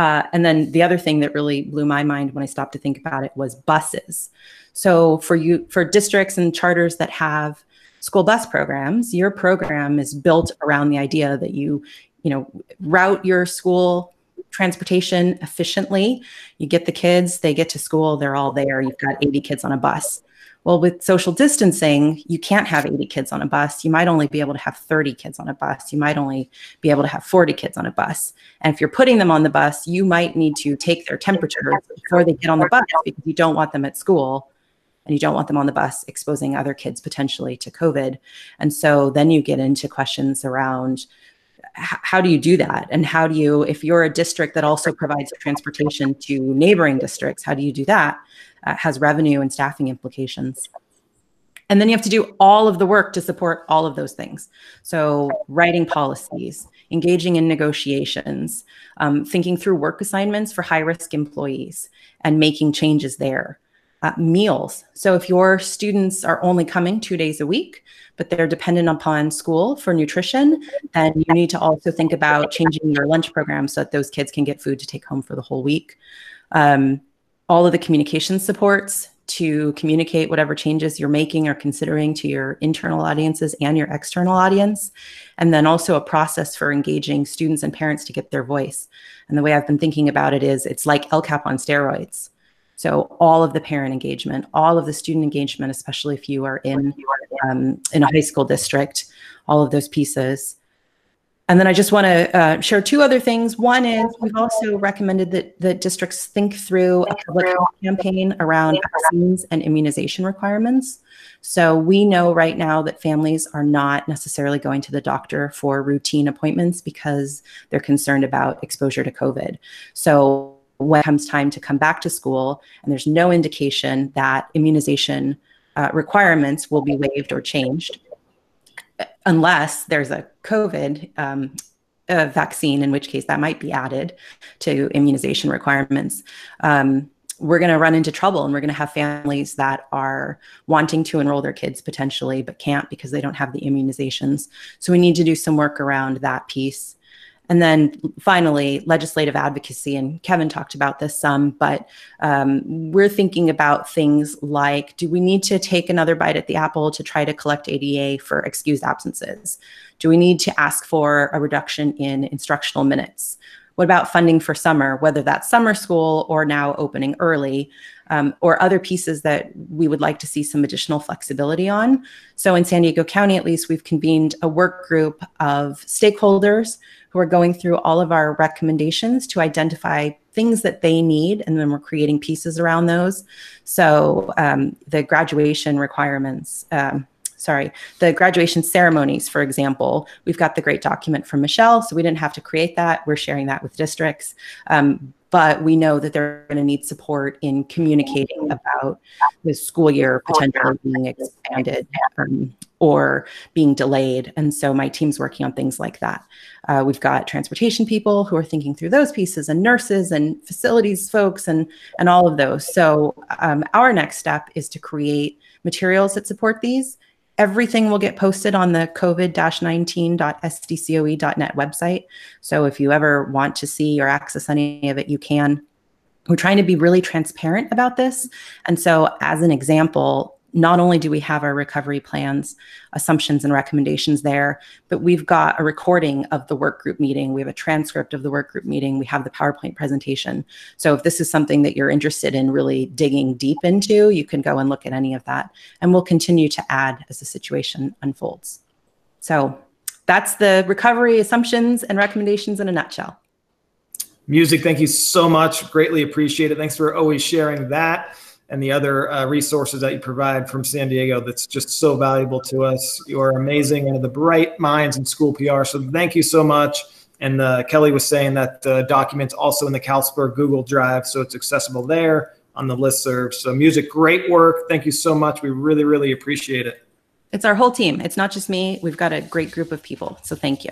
Uh, and then the other thing that really blew my mind when I stopped to think about it was buses. So for you, for districts and charters that have school bus programs, your program is built around the idea that you, you know, route your school transportation efficiently. You get the kids, they get to school, they're all there. You've got 80 kids on a bus. Well, with social distancing, you can't have 80 kids on a bus. You might only be able to have 30 kids on a bus. You might only be able to have 40 kids on a bus. And if you're putting them on the bus, you might need to take their temperature before they get on the bus because you don't want them at school and you don't want them on the bus exposing other kids potentially to COVID. And so then you get into questions around how do you do that? And how do you, if you're a district that also provides transportation to neighboring districts, how do you do that? Uh, has revenue and staffing implications. And then you have to do all of the work to support all of those things. So, writing policies, engaging in negotiations, um, thinking through work assignments for high risk employees, and making changes there. Uh, meals. So, if your students are only coming two days a week, but they're dependent upon school for nutrition, then you need to also think about changing your lunch program so that those kids can get food to take home for the whole week. Um, all of the communication supports to communicate whatever changes you're making or considering to your internal audiences and your external audience. And then also a process for engaging students and parents to get their voice. And the way I've been thinking about it is it's like LCAP on steroids. So all of the parent engagement, all of the student engagement, especially if you are in um, in a high school district, all of those pieces. And then I just want to uh, share two other things. One is we've also recommended that the districts think through a public health campaign around vaccines and immunization requirements. So we know right now that families are not necessarily going to the doctor for routine appointments because they're concerned about exposure to COVID. So when it comes time to come back to school and there's no indication that immunization uh, requirements will be waived or changed unless there's a COVID um, a vaccine, in which case that might be added to immunization requirements. Um, we're going to run into trouble and we're going to have families that are wanting to enroll their kids potentially but can't because they don't have the immunizations so we need to do some work around that piece and then finally, legislative advocacy. And Kevin talked about this some, but um, we're thinking about things like do we need to take another bite at the apple to try to collect ADA for excused absences? Do we need to ask for a reduction in instructional minutes? What about funding for summer, whether that's summer school or now opening early? Um, or other pieces that we would like to see some additional flexibility on. So, in San Diego County, at least, we've convened a work group of stakeholders who are going through all of our recommendations to identify things that they need, and then we're creating pieces around those. So um, the graduation requirements. Um, sorry, the graduation ceremonies, for example, we've got the great document from Michelle, so we didn't have to create that. We're sharing that with districts. Um, but we know that they're going to need support in communicating about the school year potentially being expanded um, or being delayed. And so my team's working on things like that. Uh, we've got transportation people who are thinking through those pieces, and nurses and facilities folks, and and all of those. So um, our next step is to create materials that support these Everything will get posted on the covid-19.sdcoe.net website. So if you ever want to see or access any of it, you can. We're trying to be really transparent about this. And so, as an example, not only do we have our recovery plans, assumptions, and recommendations there, but we've got a recording of the work group meeting. We have a transcript of the work group meeting. We have the PowerPoint presentation. So if this is something that you're interested in really digging deep into, you can go and look at any of that. And we'll continue to add as the situation unfolds. So that's the recovery assumptions and recommendations in a nutshell. Music, thank you so much. Greatly appreciate it. Thanks for always sharing that. And the other uh, resources that you provide from San Diego that's just so valuable to us. You are amazing, one of the bright minds in school PR. So thank you so much. And uh, Kelly was saying that the document's also in the CalSPRA Google Drive, so it's accessible there on the list serve. So music, great work. Thank you so much. We really, really appreciate it. It's our whole team. It's not just me. We've got a great group of people. So thank you.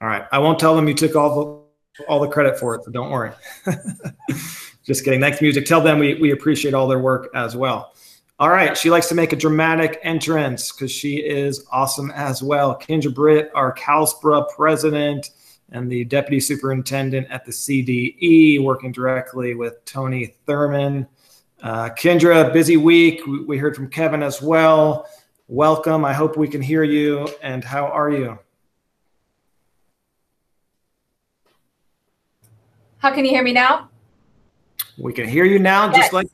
All right. I won't tell them you took all the all the credit for it, so don't worry. Just kidding. Thanks, music. Tell them we, we appreciate all their work as well. All right. She likes to make a dramatic entrance because she is awesome as well. Kendra Britt, our CalSPRA president and the deputy superintendent at the CDE, working directly with Tony Thurmond. Uh, Kendra, busy week. We, we heard from Kevin as well. Welcome. I hope we can hear you. And how are you? How can you hear me now? We can hear you now, yes. just like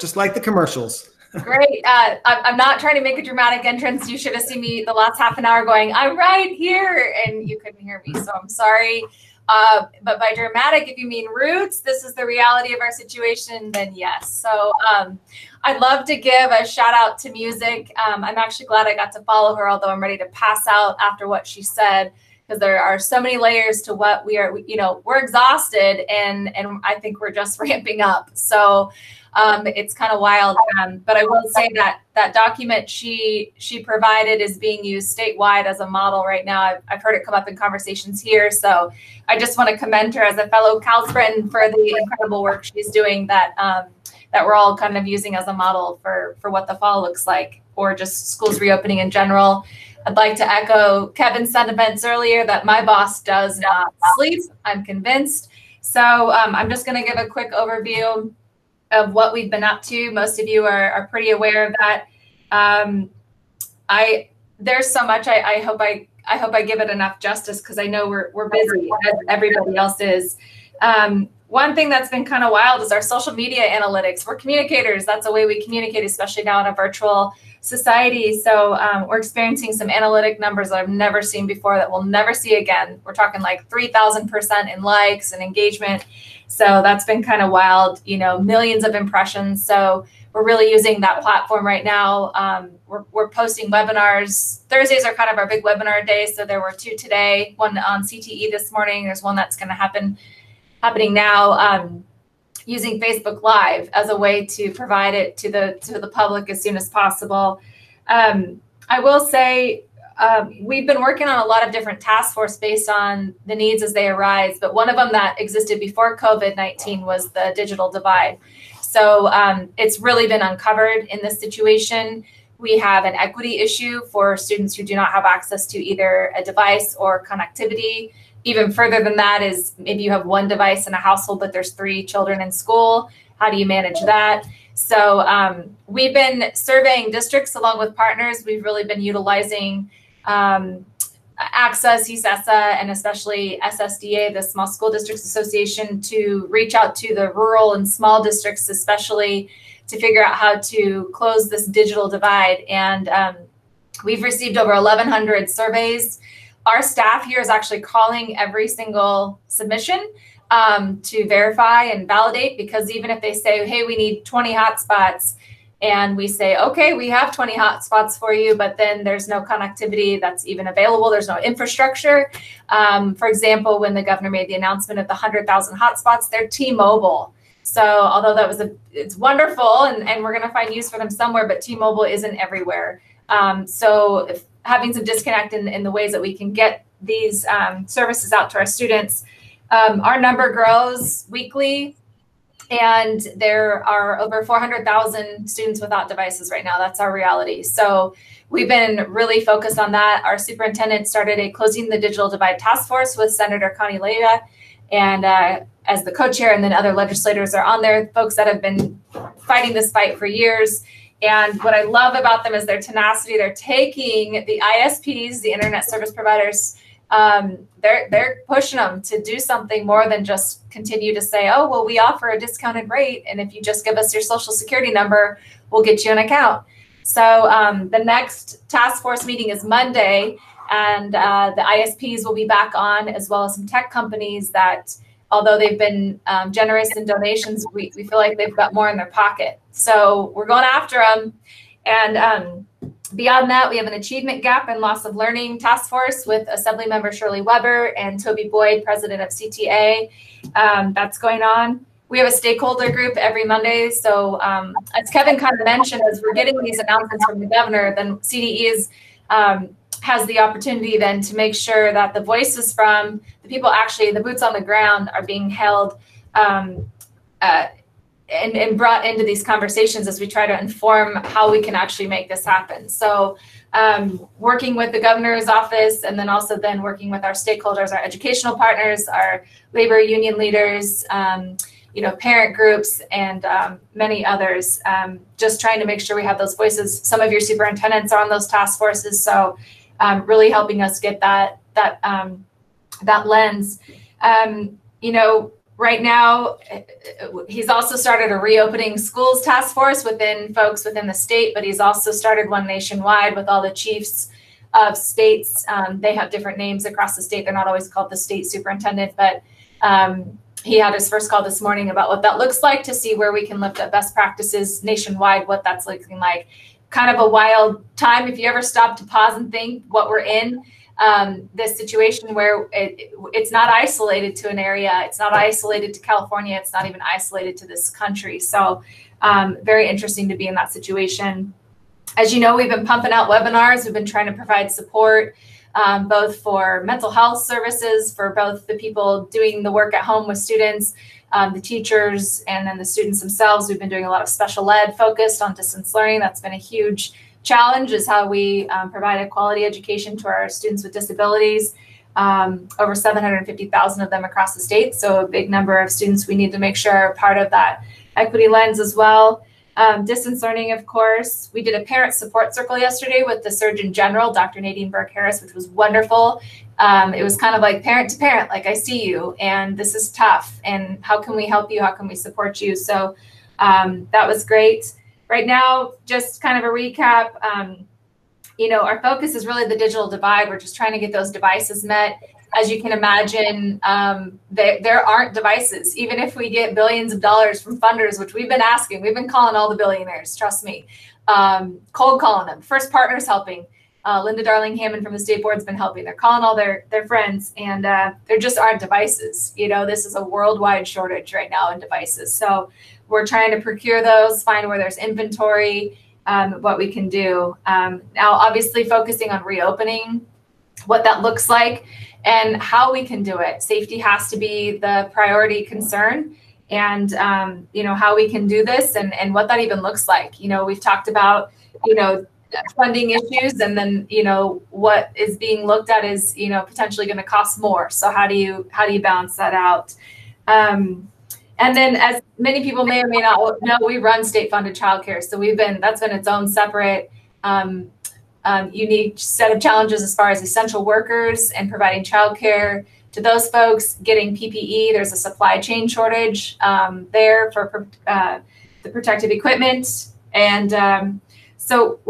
just like the commercials. Great. Uh, I'm not trying to make a dramatic entrance. You should have seen me the last half an hour going, "I'm right here," and you couldn't hear me, so I'm sorry. Uh, but by dramatic, if you mean roots, this is the reality of our situation, then yes. So um, I'd love to give a shout out to music. Um, I'm actually glad I got to follow her, although I'm ready to pass out after what she said because there are so many layers to what we are you know we're exhausted and and i think we're just ramping up. So um, it's kind of wild. Um, but i will say that that document she she provided is being used statewide as a model right now. I've, I've heard it come up in conversations here. So i just want to commend her as a fellow CalSPRIN for the incredible work she's doing that um, that we're all kind of using as a model for for what the fall looks like or just schools reopening in general I'd like to echo Kevin's sentiments earlier that my boss does not sleep. I'm convinced. So um, I'm just going to give a quick overview of what we've been up to. Most of you are, are pretty aware of that. Um, I there's so much. I, I hope I I hope I give it enough justice because I know we're we're busy as everybody else is. Um, one thing that's been kind of wild is our social media analytics. We're communicators. That's a way we communicate, especially now in a virtual society. So um, we're experiencing some analytic numbers that I've never seen before that we'll never see again. We're talking like 3,000% in likes and engagement. So that's been kind of wild, you know, millions of impressions. So we're really using that platform right now. Um, we're, we're posting webinars. Thursdays are kind of our big webinar day. So there were two today, one on CTE this morning. There's one that's going to happen happening now. Um, using Facebook Live as a way to provide it to the to the public as soon as possible. Um, I will say um, we've been working on a lot of different task force based on the needs as they arise, but one of them that existed before COVID nineteen was the digital divide. So um, it's really been uncovered in this situation. We have an equity issue for students who do not have access to either a device or connectivity even further than that is maybe you have one device in a household, but there's three children in school. How do you manage that? So um, we've been surveying districts along with partners. We've really been utilizing um, ACSA, CCSESA, and especially SSDA, the Small School Districts Association, to reach out to the rural and small districts, especially to figure out how to close this digital divide. And um, we've received over 1,100 surveys our staff here is actually calling every single submission um, to verify and validate because even if they say, hey, we need 20 hotspots, and we say, okay, we have 20 hotspots for you, but then there's no connectivity that's even available. There's no infrastructure. Um, for example, when the governor made the announcement of the 100,000 hotspots, they're T-Mobile. So although that was a, it's wonderful and, and we're going to find use for them somewhere, but T-Mobile isn't everywhere. Um, so if having some disconnect in, in the ways that we can get these um, services out to our students. Um, our number grows weekly, and there are over 400,000 students without devices right now. That's our reality. So we've been really focused on that. Our superintendent started a Closing the Digital Divide Task Force with Senator Connie Leyva, and uh, as the co-chair, and then other legislators are on there, folks that have been fighting this fight for years and what I love about them is their tenacity. They're taking the ISPs, the internet service providers, um, they're they're pushing them to do something more than just continue to say, oh well, we offer a discounted rate, and if you just give us your social security number, we'll get you an account. So um, the next task force meeting is Monday, and uh, the ISPs will be back on, as well as some tech companies that although they've been um, generous in donations, we, we feel like they've got more in their pocket. So we're going after them. And um, beyond that, we have an achievement gap and loss of learning task force with Assemblymember Shirley Weber and Toby Boyd, president of CTA. Um, that's going on. We have a stakeholder group every Monday. So um, as Kevin kind of mentioned, as we're getting these announcements from the governor, then CDE is um, has the opportunity then to make sure that the voices from the people actually the boots on the ground are being held um, uh, and, and brought into these conversations as we try to inform how we can actually make this happen so um, working with the governor's office and then also then working with our stakeholders our educational partners our labor union leaders um, you know parent groups and um, many others um, just trying to make sure we have those voices some of your superintendents are on those task forces so um, really helping us get that that um, that lens. You know, right now, he's also started a reopening schools task force within folks within the state, but he's also started one nationwide with all the chiefs of states. Um, they have different names across the state. They're not always called the state superintendent, but um, he had his first call this morning about what that looks like to see where we can lift up best practices nationwide, what that's looking like kind of a wild time if you ever stop to pause and think what we're in um, this situation where it, it's not isolated to an area it's not isolated to california it's not even isolated to this country so um, very interesting to be in that situation as you know we've been pumping out webinars we've been trying to provide support um, both for mental health services for both the people doing the work at home with students um, the teachers and then the students themselves. We've been doing a lot of special ed focused on distance learning. That's been a huge challenge is how we um, provide a quality education to our students with disabilities. Um, over 750,000 of them across the state. So a big number of students we need to make sure are part of that equity lens as well. Um, distance learning, of course. We did a parent support circle yesterday with the Surgeon General, Dr. Nadine Burke Harris, which was wonderful um, it was kind of like parent to parent, like I see you, and this is tough, and how can we help you? How can we support you? So um, that was great. Right now, just kind of a recap. Um, you know, our focus is really the digital divide. We're just trying to get those devices met. As you can imagine, um, there, there aren't devices. Even if we get billions of dollars from funders, which we've been asking, we've been calling all the billionaires, trust me, um, cold calling them, first partners helping uh, Linda Darling Hammond from the state board's been helping. They're calling all their their friends, and uh, there just aren't devices. You know, this is a worldwide shortage right now in devices. So we're trying to procure those, find where there's inventory, um, what we can do. Um, now, obviously, focusing on reopening, what that looks like, and how we can do it. Safety has to be the priority concern and um, you know how we can do this and, and what that even looks like you know we've talked about you know funding issues and then you know what is being looked at is you know potentially going to cost more so how do you how do you balance that out um, and then as many people may or may not know we run state funded childcare. So we've been that's been its own separate um, um, unique set of challenges as far as essential workers and providing childcare to those folks getting ppe there's a supply chain shortage um, there for uh, the protective equipment. And um, so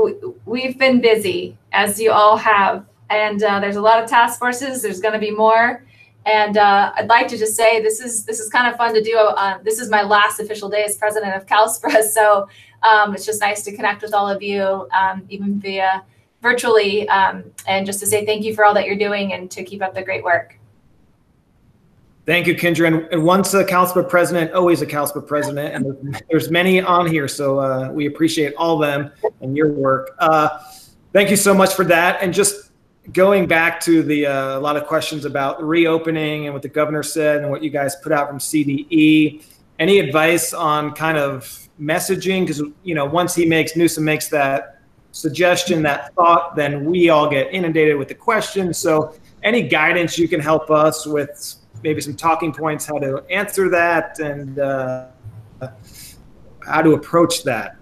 we've been busy, as you all have, and uh, there's a lot of task forces. There's going to be more, and uh, I'd like to just say this is this is kind of fun to do. Uh, this is my last official day as president of CalSPRA, so um, it's just nice to connect with all of you, um, even via virtually, um, and just to say thank you for all that you're doing and to keep up the great work. Thank you, Kendra. And, once a CalSPRA president, always a CalSPRA president. And there's many on here, so uh, we appreciate all them and your work. Uh, thank you so much for that. And just going back to the uh, a lot of questions about reopening and what the governor said and what you guys put out from CDE. Any advice on kind of messaging? Because you know, once he makes Newsom makes that suggestion, that thought, then we all get inundated with the questions. So, any guidance you can help us with maybe some talking points how to answer that and uh, how to approach that.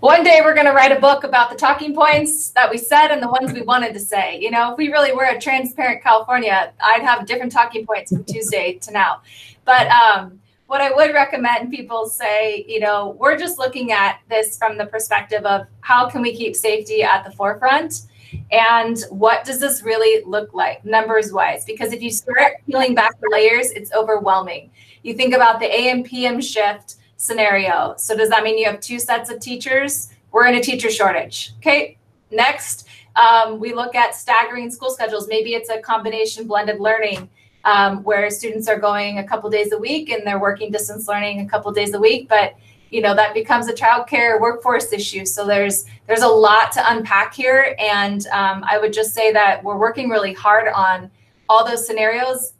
One day we're going to write a book about the talking points that we said and the ones we wanted to say. You know, if we really were a transparent California, I'd have different talking points from Tuesday to now. But um, what I would recommend people say, you know, we're just looking at this from the perspective of how can we keep safety at the forefront And what does this really look like numbers wise? Because if you start peeling back the layers, it's overwhelming. You think about the AM PM shift scenario. So does that mean you have two sets of teachers? We're in a teacher shortage. Okay, next, um, we look at staggering school schedules. Maybe it's a combination blended learning um, where students are going a couple days a week and they're working distance learning a couple days a week, but you know that becomes a childcare workforce issue. So there's there's a lot to unpack here, and um, I would just say that we're working really hard on all those scenarios,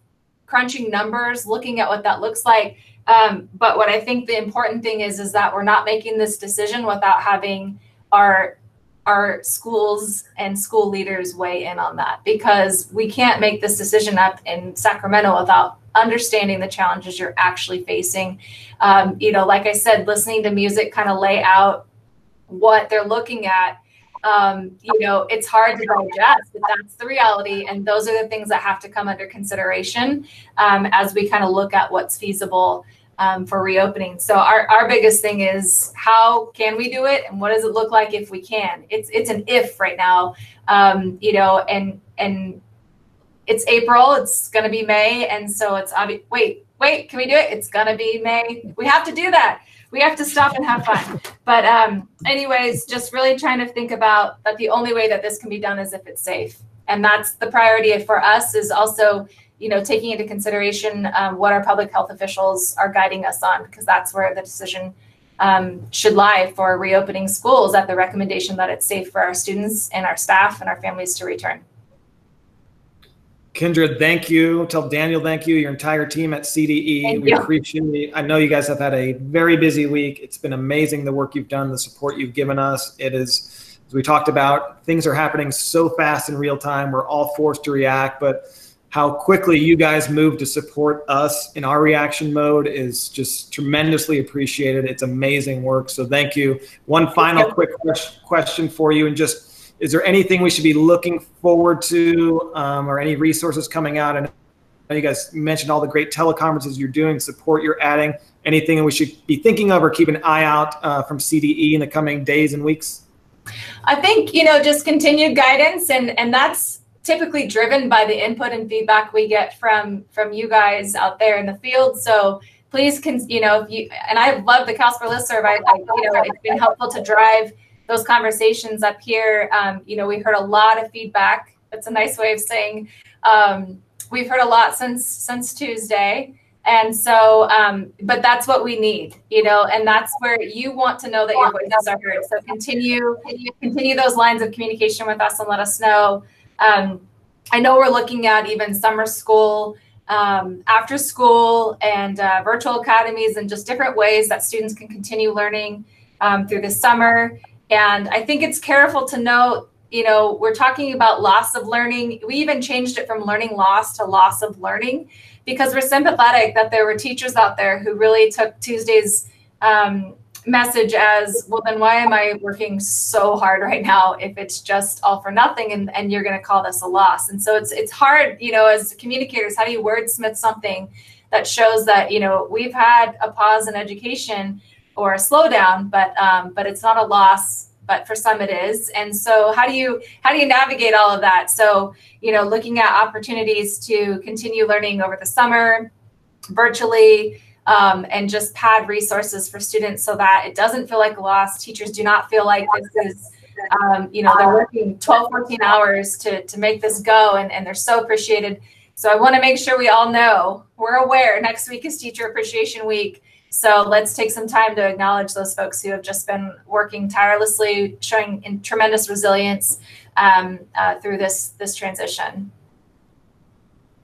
crunching numbers, looking at what that looks like. Um, but what I think the important thing is is that we're not making this decision without having our our schools and school leaders weigh in on that because we can't make this decision up in Sacramento without understanding the challenges you're actually facing. Um, you know, like I said, listening to music kind of lay out what they're looking at. Um, you know, it's hard to digest, but that's the reality. And those are the things that have to come under consideration um, as we kind of look at what's feasible um, for reopening. So our, our biggest thing is how can we do it and what does it look like if we can? It's it's an if right now, um, you know, and and it's April, it's to be May, and so it's obvious. Wait, wait, can we do it? It's to be May. We have to do that. We have to stop and have fun. But um, anyways, just really trying to think about that. The only way that this can be done is if it's safe, and that's the priority for us. Is also you know, taking into consideration um, what our public health officials are guiding us on, because that's where the decision um, should lie for reopening schools at the recommendation that it's safe for our students and our staff and our families to return. Kendra, thank you. Tell Daniel thank you, your entire team at CDE. Thank we you. appreciate it. I know you guys have had a very busy week. It's been amazing the work you've done, the support you've given us. It is, as we talked about, things are happening so fast in real time. We're all forced to react, but how quickly you guys move to support us in our reaction mode is just tremendously appreciated. It's amazing work. So thank you. One final quick question for you, and just is there anything we should be looking forward to, um, or any resources coming out? And you guys mentioned all the great teleconferences you're doing, support you're adding. Anything that we should be thinking of or keep an eye out uh, from CDE in the coming days and weeks? I think you know just continued guidance, and and that's typically driven by the input and feedback we get from from you guys out there in the field. So please, can you know if you and I love the CalSPRA listserv. I, I you know it's been helpful to drive those conversations up here. Um, you know we heard a lot of feedback. That's a nice way of saying um, we've heard a lot since since Tuesday. And so, um, but that's what we need, you know, and that's where you want to know that your voices are heard. So continue, continue those lines of communication with us and let us know. Um, I know we're looking at even summer school, um, after school, and uh, virtual academies, and just different ways that students can continue learning um, through the summer. And I think it's careful to note, you know, we're talking about loss of learning. We even changed it from learning loss to loss of learning because we're sympathetic that there were teachers out there who really took Tuesday's um, message as well then why am i working so hard right now if it's just all for nothing and, and you're going to call this a loss? And so it's it's hard you know as communicators how do you wordsmith something that shows that you know we've had a pause in education or a slowdown but um, but it's not a loss but for some it is. And so how do you how do you navigate all of that? So you know looking at opportunities to continue learning over the summer virtually um, and just pad resources for students so that it doesn't feel like a loss. Teachers do not feel like this is, um, you know, they're working 12, 14 hours to, to make this go and, and they're so appreciated. So I want to make sure we all know we're aware next week is Teacher Appreciation Week. So let's take some time to acknowledge those folks who have just been working tirelessly, showing tremendous resilience um, uh, through this this transition.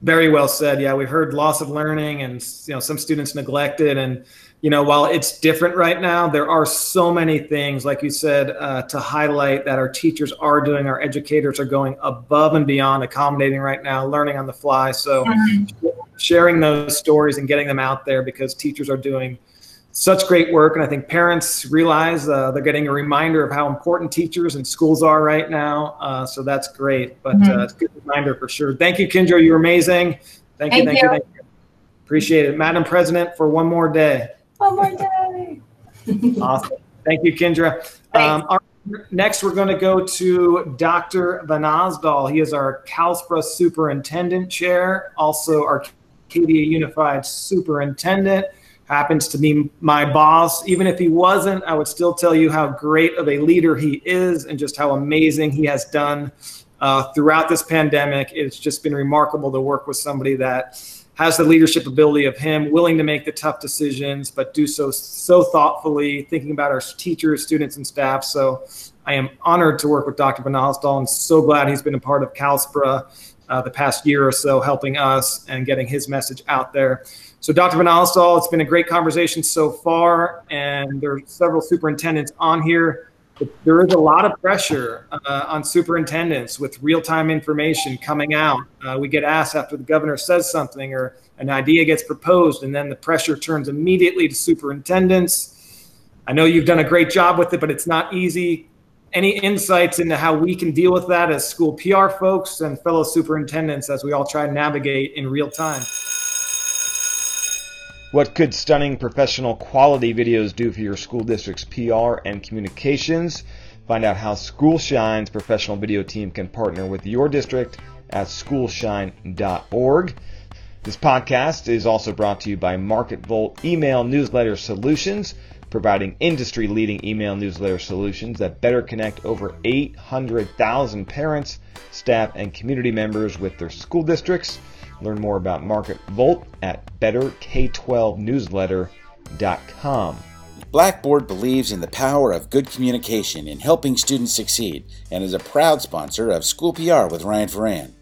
Very well said. Yeah, we've heard loss of learning and you know some students neglected and you know while it's different right now, there are so many things like you said uh, to highlight that our teachers are doing, our educators are going above and beyond accommodating right now, learning on the fly. So mm-hmm. sharing those stories and getting them out there because teachers are doing such great work. And I think parents realize uh, they're getting a reminder of how important teachers and schools are right now. Uh, so that's great. But mm-hmm. uh, it's a good reminder for sure. Thank you, Kendra. You're amazing. Thank, thank you, thank you. you. Thank you. Appreciate it. Madam President, for one more day. One more day. awesome. Thank you, Kendra. Um, our, next, we're going to go to Dr. Vannasdall. He is our CalSPRA Superintendent Chair, also our Arcadia Unified Superintendent. Happens to be my boss. Even if he wasn't, I would still tell you how great of a leader he is and just how amazing he has done uh, throughout this pandemic. It's just been remarkable to work with somebody that has the leadership ability of him, willing to make the tough decisions, but do so so thoughtfully, thinking about our teachers, students, and staff. So I am honored to work with Dr. Osdol and so glad he's been a part of CalSPRA uh, the past year or so, helping us and getting his message out there. So Dr. Osdol, it's been a great conversation so far, and there are several superintendents on here there is a lot of pressure uh, on superintendents with real-time information coming out. Uh, we get asked after the governor says something or an idea gets proposed, and then the pressure turns immediately to superintendents. I know you've done a great job with it, but it's not easy. Any insights into how we can deal with that as school PR folks and fellow superintendents as we all try to navigate in real time? What could stunning professional quality videos do for your school district's PR and communications? Find out how Schoolshine's professional video team can partner with your district at schoolshine.org. This podcast is also brought to you by MarketVolt Email Newsletter Solutions, providing industry leading email newsletter solutions that better connect over 800,000 parents, staff, and community members with their school districts. Learn more about Market Volt at betterk12newsletter.com. Blackboard believes in the power of good communication in helping students succeed and is a proud sponsor of School PR with Ryan Foran.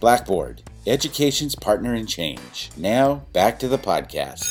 Blackboard, education's partner in change. Now, back to the podcast.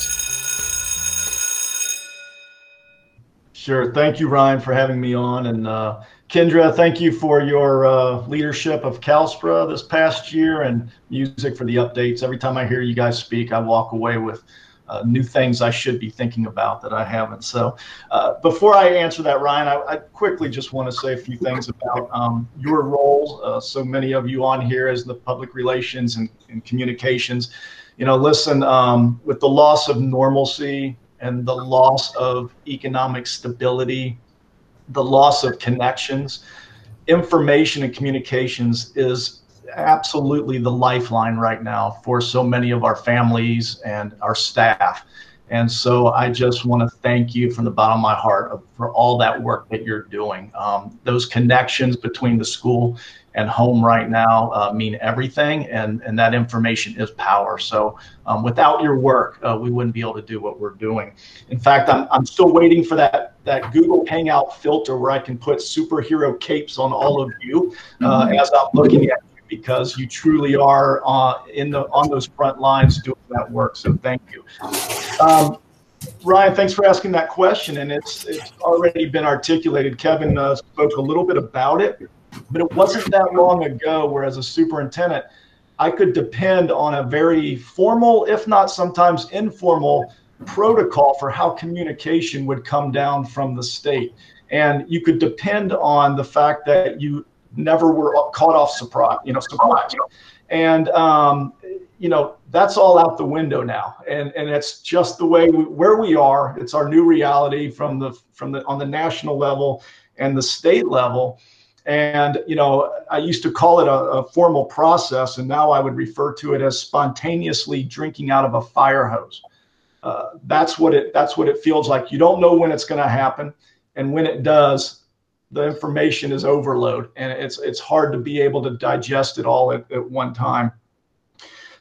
Sure. Thank you, Ryan, for having me on. And uh, Kendra, thank you for your uh, leadership of CalSPRA this past year and music for the updates. Every time I hear you guys speak, I walk away with uh, new things I should be thinking about that I haven't. So, uh, before I answer that, Ryan, I, I, quickly just want to say a few things about um, your role. Uh, so many of you on here as the public relations and, and communications. You know, listen, um, with the loss of normalcy and the loss of economic stability the loss of connections. Information and communications is absolutely the lifeline right now for so many of our families and our staff. And so I just want to thank you from the bottom of my heart for all that work that you're doing. Um, those connections between the school and home right now uh, mean everything, and, and that information is power. So um, without your work, uh, we wouldn't be able to do what we're doing. In fact, I'm, I'm still waiting for that, that Google Hangout filter where I can put superhero capes on all of you uh, mm-hmm. as I'm looking at you because you truly are uh, in the on those front lines doing that work. So thank you. Um, Ryan, thanks for asking that question, and it's it's already been articulated. Kevin uh, spoke a little bit about it, but it wasn't that long ago where, as a superintendent, I could depend on a very formal, if not sometimes informal, protocol for how communication would come down from the state. And you could depend on the fact that you never were caught off surprise, you know, surprise. And um, you know, that's all out the window now. And and it's just the way we, where we are. It's our new reality from the from the on the national level and the state level. And, you know, I used to call it a, a, formal process, and now I would refer to it as spontaneously drinking out of a fire hose. Uh, that's what it that's what it feels like. You don't know when it's going to happen, and when it does, the information is overload, and it's it's hard to be able to digest it all at, at one time.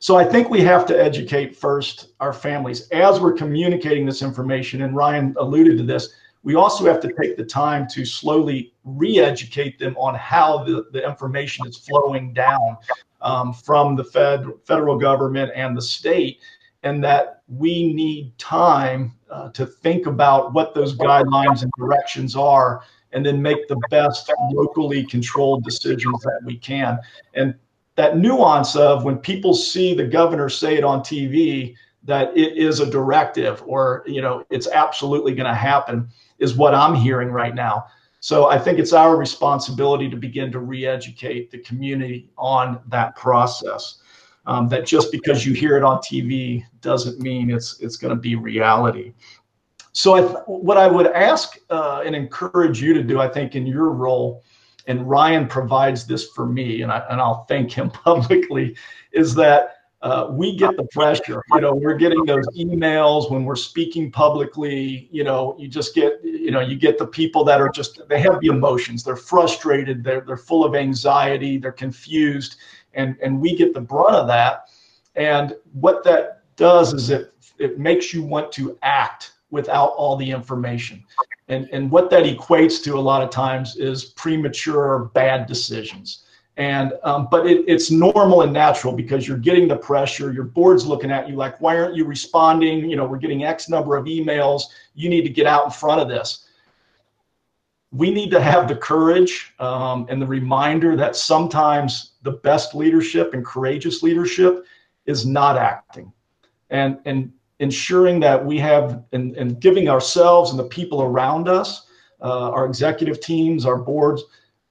So I think we have to educate first our families as we're communicating this information. And Ryan alluded to this we also have to take the time to slowly re-educate them on how the, the information is flowing down um, from the fed, federal government and the state, and that we need time uh, to think about what those guidelines and directions are, and then make the best locally controlled decisions that we can. And that nuance of when people see the governor say it on TV that it is a directive or you know it's absolutely going to happen is what I'm hearing right now. So I think it's our responsibility to begin to re-educate the community on that process. Um, that just because you hear it on TV doesn't mean it's it's going to be reality. so I th- what I would ask uh, and encourage you to do, I think, in your role, and Ryan provides this for me, and, I, and I'll thank him publicly, is that uh, we get the pressure. You know, we're getting those emails when we're speaking publicly. You know, you just get, you know, you get the people that are just they have the emotions. They're frustrated. They're they're full of anxiety. They're confused, and and we get the brunt of that. And what that does is it it makes you want to act without all the information. And and what that equates to a lot of times is premature bad decisions and um, but it, it's normal and natural because you're getting the pressure your board's looking at you like why aren't you responding? You know we're getting x number of emails. You need to get out in front of this. We need to have the courage um, and the reminder that sometimes the best leadership and courageous leadership is not acting. And and ensuring that we have and, and giving ourselves and the people around us uh, our executive teams our boards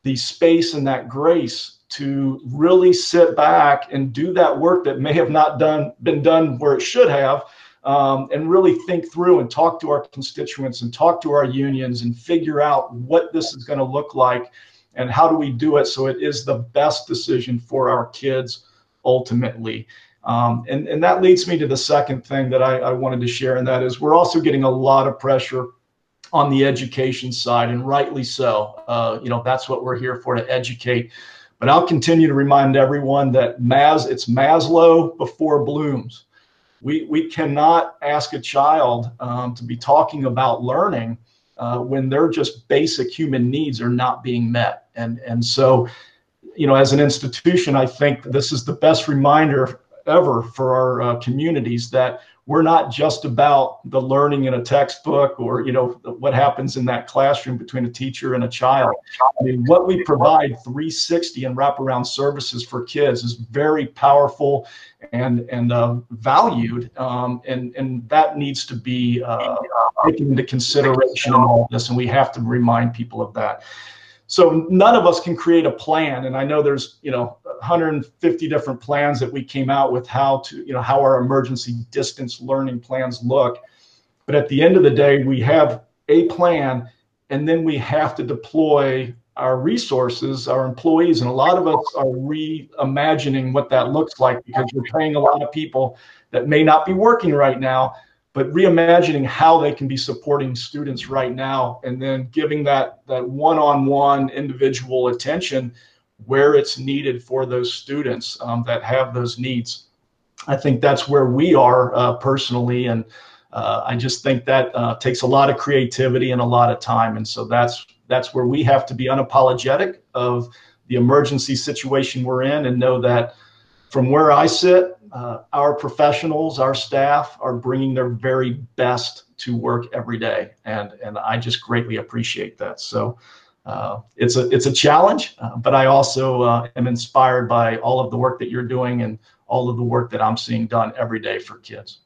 the space and that grace to really sit back and do that work that may have not done been done where it should have um, and really think through and talk to our constituents and talk to our unions and figure out what this is going to look like and how do we do it so it is the best decision for our kids ultimately. Um, and, and that leads me to the second thing that I, I wanted to share and that is we're also getting a lot of pressure on the education side, and rightly so. Uh, you know, that's what we're here for to educate. But I'll continue to remind everyone that Mas it's Maslow before Bloom's. We we cannot ask a child um, to be talking about learning uh, when their just basic human needs are not being met. And and so, you know, as an institution, I think this is the best reminder ever for our uh, communities that we're not just about the learning in a textbook or you know what happens in that classroom between a teacher and a child. I mean what we provide 360 and wraparound services for kids is very powerful and and uh, valued um, and and that needs to be uh, taken into consideration in all this and we have to remind people of that so none of us can create a plan. And i know there's you know 150 different plans that we came out with how to you know how our emergency distance learning plans look. But at the end of the day we have a plan and then we have to deploy our resources our employees. And a lot of us are reimagining what that looks like because we're paying a lot of people that may not be working right now but reimagining how they can be supporting students right now and then giving that that one-on-one individual attention where it's needed for those students um, that have those needs. I think that's where we are uh, personally and uh, i just think that uh, takes a lot of creativity and a lot of time and so that's that's where we have to be unapologetic of the emergency situation we're in and know that from where i sit uh, our professionals, our staff are bringing their very best to work every day, and and I just greatly appreciate that. So. Uh, it's a it's a challenge, uh, but I also uh, am inspired by all of the work that you're doing and all of the work that I'm seeing done every day for kids.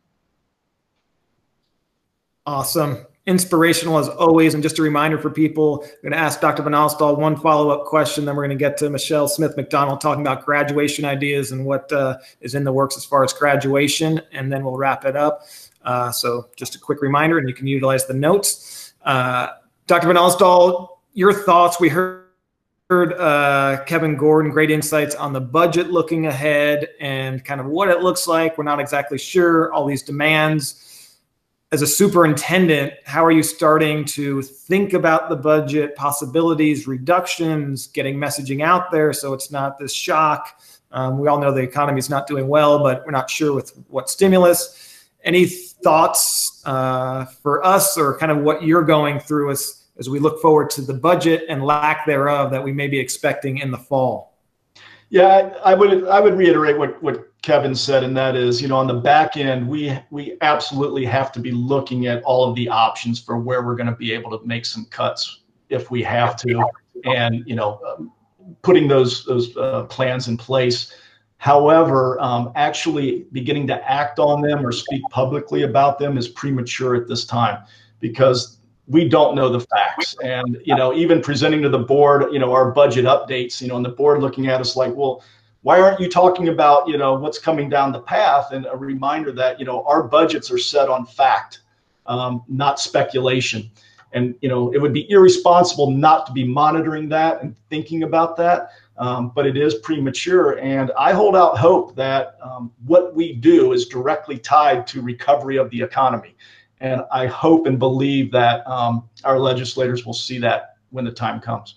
Awesome inspirational as always. And just a reminder for people, I'm going to ask Dr. Vannasdall one follow-up question. Then we're going to get to Michelle Smith McDonald talking about graduation ideas and what uh, is in the works as far as graduation. And then we'll wrap it up. Uh, so just a quick reminder, and you can utilize the notes. Uh, Dr. Vannasdall, your thoughts. We heard heard uh, Kevin Gordon, great insights on the budget looking ahead and kind of what it looks like. We're not exactly sure, all these demands as a superintendent, how are you starting to think about the budget possibilities, reductions, getting messaging out there so it's not this shock? Um, we all know the economy is not doing well, but we're not sure with what stimulus. Any thoughts uh, for us, or kind of what you're going through as as we look forward to the budget and lack thereof that we may be expecting in the fall? Yeah, I would I would reiterate what what Kevin said, and that is, you know, on the back end, we we absolutely have to be looking at all of the options for where we're going to be able to make some cuts if we have to, and you know, um, putting those those uh, plans in place. However, um, actually beginning to act on them or speak publicly about them is premature at this time because we don't know the facts. And you know, even presenting to the board, you know, our budget updates, you know, and the board looking at us like, well why aren't you talking about you know what's coming down the path and a reminder that you know our budgets are set on fact um, not speculation. And you know, it would be irresponsible not to be monitoring that and thinking about that. Um, but it is premature, and I hold out hope that um, what we do is directly tied to recovery of the economy. And I hope and believe that um, our legislators will see that when the time comes.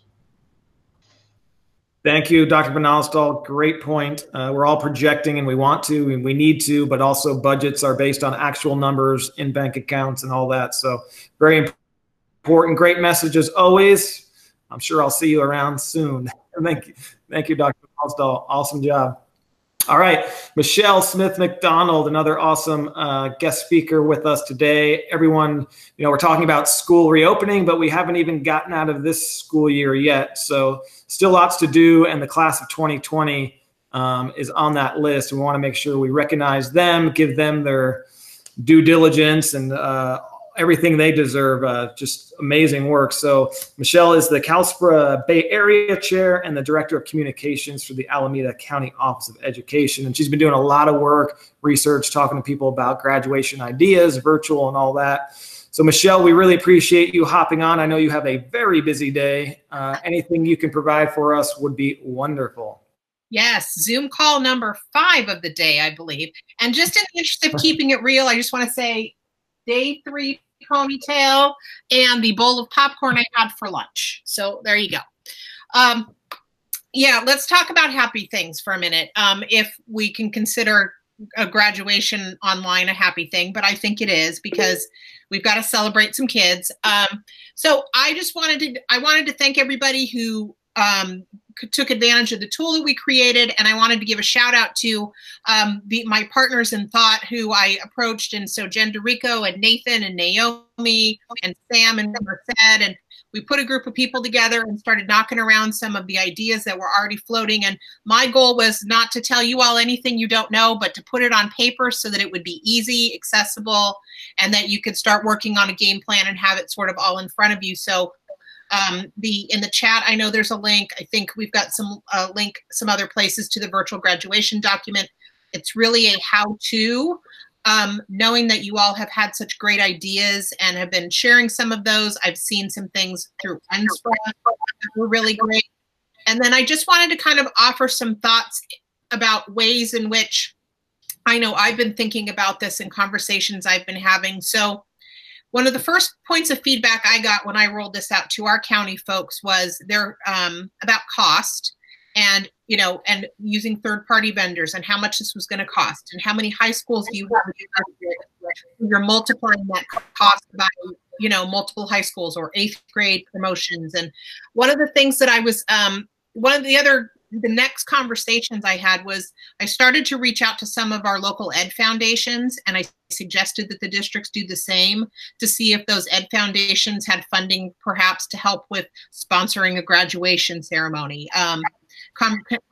Thank you, Dr. Vannasdall. Great point. Uh, we're all projecting and we want to and we need to, but also budgets are based on actual numbers in bank accounts and all that. So very important. Great message as always. I'm sure I'll see you around soon. Thank you. Thank you, Dr. Vannasdall. Awesome job. All right, Michelle Smith McDonald, another awesome uh, guest speaker with us today. Everyone, you know, we're talking about school reopening, but we haven't even gotten out of this school year yet. So, still lots to do, and the class of 2020 um, is on that list. We want to make sure we recognize them, give them their due diligence, and uh, everything they deserve. Uh, just amazing work. So Michelle is the CalSPRA Bay Area Chair and the Director of Communications for the Alameda County Office of Education. And she's been doing a lot of work, research, talking to people about graduation ideas, virtual and all that. So Michelle, we really appreciate you hopping on. I know you have a very busy day. Uh, anything you can provide for us would be wonderful. Yes, Zoom call number five of the day, I believe. And just in the interest of keeping it real, I just want to say day three ponytail and the bowl of popcorn I had for lunch. So there you go. Um, yeah, let's talk about happy things for a minute. Um, if we can consider a graduation online a happy thing, but I think it is because we've got to celebrate some kids. Um, so I just wanted to I wanted to thank everybody who um, took advantage of the tool that we created. And I wanted to give a shout out to um, the, my partners in thought who I approached. And so Jen DeRico and Nathan and Naomi and Sam and Merced. And we put a group of people together and started knocking around some of the ideas that were already floating. And my goal was not to tell you all anything you don't know, but to put it on paper so that it would be easy, accessible, and that you could start working on a game plan and have it sort of all in front of you. So um, the in the chat i know there's a link. I think we've got some uh, link some other places to the virtual graduation document. It's really a how to um, knowing that you all have had such great ideas and have been sharing some of those. I've seen some things through NSPRA that were really great. And then i just wanted to kind of offer some thoughts about ways in which i know i've been thinking about this in conversations i've been having. So one of the first points of feedback I got when I rolled this out to our county folks was they're um, about cost and you know and using third party vendors and how much this was going to cost and how many high schools do you have you're multiplying that cost by you know multiple high schools or eighth grade promotions. And one of the things that i was um, one of the other the next conversations I had was I started to reach out to some of our local ed foundations and I suggested that the districts do the same to see if those ed foundations had funding perhaps to help with sponsoring a graduation ceremony. Um,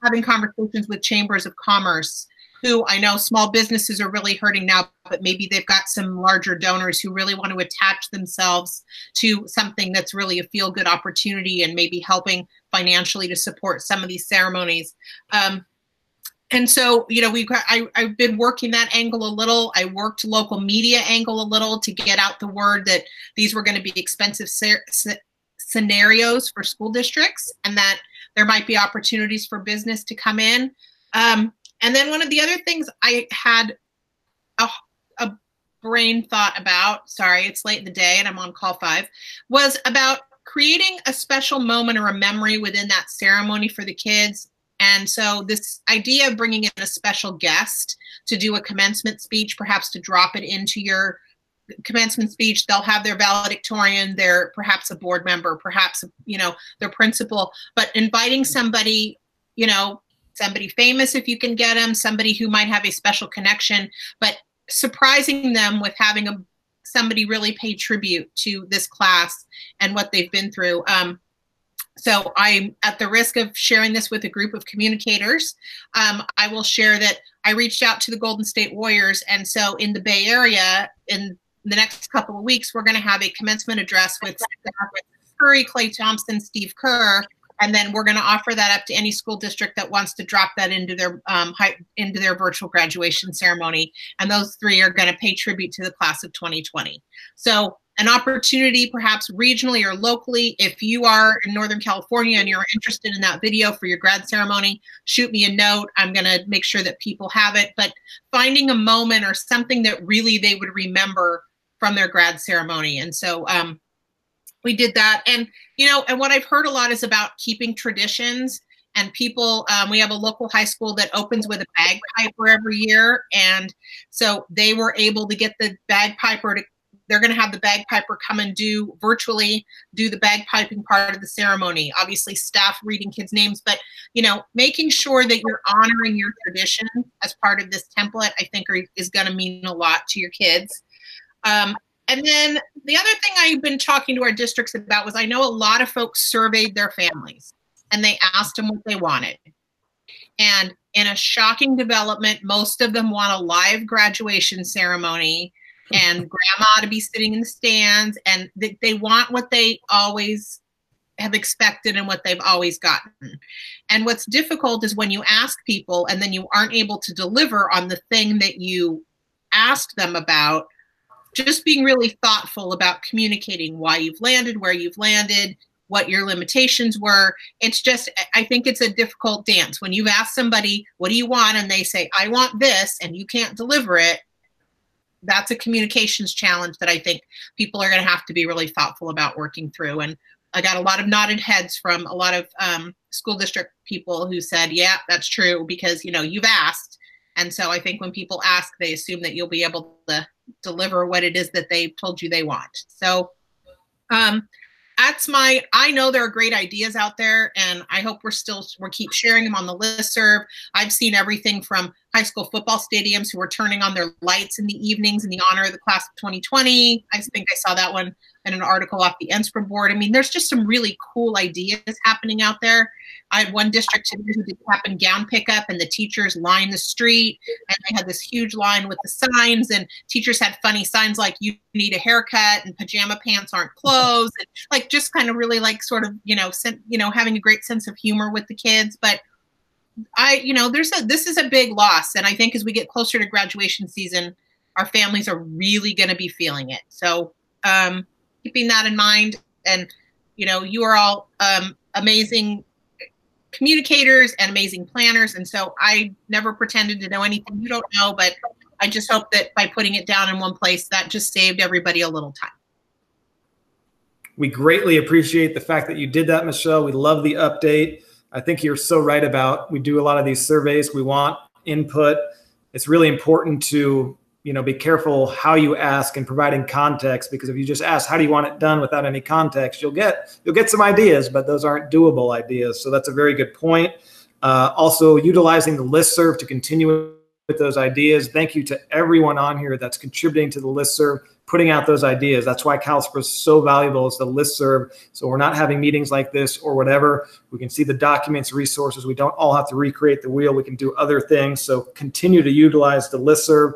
having conversations with chambers of commerce who I know small businesses are really hurting now, but maybe they've got some larger donors who really want to attach themselves to something that's really a feel good opportunity and maybe helping financially to support some of these ceremonies. Um, and so, you know, we've I, I've been working that angle a little. I worked local media angle a little to get out the word that these were going to be expensive scenarios for school districts and that there might be opportunities for business to come in. Um, and then one of the other things I had a, a brain thought about, sorry, it's late in the day and I'm on call five, was about creating a special moment or a memory within that ceremony for the kids. And so this idea of bringing in a special guest to do a commencement speech, perhaps to drop it into your commencement speech they'll have their valedictorian their perhaps a board member perhaps you know their principal but inviting somebody you know somebody famous if you can get them, somebody who might have a special connection, but surprising them with having a somebody really pay tribute to this class and what they've been through. Um, so I'm at the risk of sharing this with a group of communicators. Um, I will share that I reached out to the Golden State Warriors, and so in the Bay Area, in the next couple of weeks, we're going to have a commencement address with Curry, Klay Thompson, Steve Kerr, and then we're going to offer that up to any school district that wants to drop that into their um, high, into their virtual graduation ceremony. And those three are going to pay tribute to the class of 2020. So an opportunity perhaps regionally or locally if you are in northern california and you're interested in that video for your grad ceremony shoot me a note i'm going to make sure that people have it but finding a moment or something that really they would remember from their grad ceremony and so um, we did that. And you know and what i've heard a lot is about keeping traditions and people um, we have a local high school that opens with a bagpiper every year. And so they were able to get the bagpiper to they're going to have the bagpiper come and do virtually do the bagpiping part of the ceremony. Obviously staff reading kids names but you know making sure that you're honoring your tradition as part of this template i think are, is going to mean a lot to your kids. Um, and then the other thing i've been talking to our districts about was i know a lot of folks surveyed their families and they asked them what they wanted and in a shocking development most of them want a live graduation ceremony and grandma to be sitting in the stands and they, they want what they always have expected and what they've always gotten. And what's difficult is when you ask people and then you aren't able to deliver on the thing that you asked them about, just being really thoughtful about communicating why you've landed, where you've landed, what your limitations were. It's just, I think it's a difficult dance. When you've asked somebody, what do you want? And they say, I want this, and you can't deliver it that's a communications challenge that I think people are going to have to be really thoughtful about working through. And I got a lot of nodded heads from a lot of um, school district people who said, "Yeah, that's true," because you know you've asked, and so I think when people ask, they assume that you'll be able to deliver what it is that they told you they want. So, um, that's my i know there are great ideas out there and i hope we're still we're keep sharing them on the list serve i've seen everything from high school football stadiums who were turning on their lights in the evenings in the honor of the class of 2020 i think i saw that one in an article off the NSPRA board. I mean there's just some really cool ideas happening out there. I had one district today who did cap and gown pickup, and the teachers lined the street, and they had this huge line with the signs, and teachers had funny signs like "You need a haircut" and "Pajama pants aren't clothes," and like just kind of really like sort of you know you know having a great sense of humor with the kids. But I you know there's a this is a big loss, and I think as we get closer to graduation season, our families are really going to be feeling it. So um, keeping that in mind, and you know you are all um, amazing communicators and amazing planners. And so I never pretended to know anything you don't know, but I just hope that by putting it down in one place, that just saved everybody a little time. We greatly appreciate the fact that you did that, Michelle. We love the update. I think you're so right about we do a lot of these surveys. We want input. It's really important to you know be careful how you ask and providing context because if you just ask how do you want it done? without any context you'll get you'll get some ideas but those aren't doable ideas. So that's a very good point. Uh, also utilizing the list serve to continue with those ideas. Thank you to everyone on here that's contributing to the list serve putting out those ideas. That's why CalSPRA is so valuable is the list serve so we're not having meetings like this or whatever. We can see the documents resources. We don't all have to recreate the wheel. We can do other things. So continue to utilize the list serve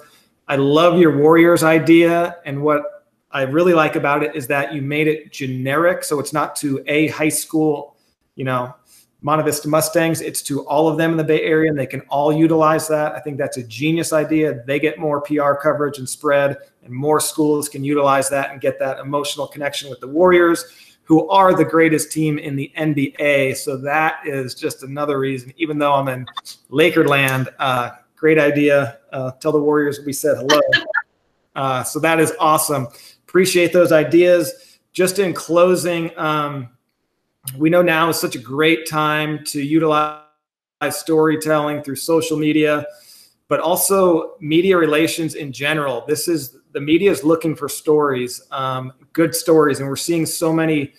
I love your Warriors idea. And what I really like about it is that you made it generic. So it's not to a high school, you know, Monte Vista Mustangs. It's to all of them in the Bay Area, and they can all utilize that. I think that's a genius idea. They get more PR coverage and spread, and more schools can utilize that and get that emotional connection with the Warriors, who are the greatest team in the NBA. So that is just another reason, even though I'm in Lakerland, uh, Great idea. Uh, tell the Warriors we said hello. Uh, so that is awesome. Appreciate those ideas. Just in closing, um, we know now is such a great time to utilize storytelling through social media, but also media relations in general. This is the media is looking for stories, um, good stories, and we're seeing so many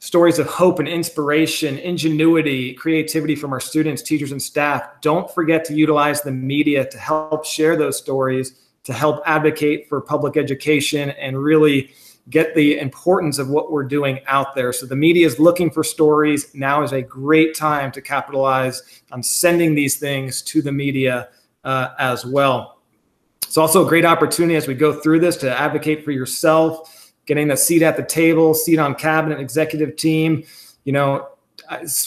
stories of hope and inspiration, ingenuity, creativity from our students, teachers, and staff. Don't forget to utilize the media to help share those stories, to help advocate for public education, and really get the importance of what we're doing out there. So the media is looking for stories. Now is a great time to capitalize on sending these things to the media uh, as well. It's also a great opportunity as we go through this to advocate for yourself getting the seat at the table, seat on cabinet, executive team. You know,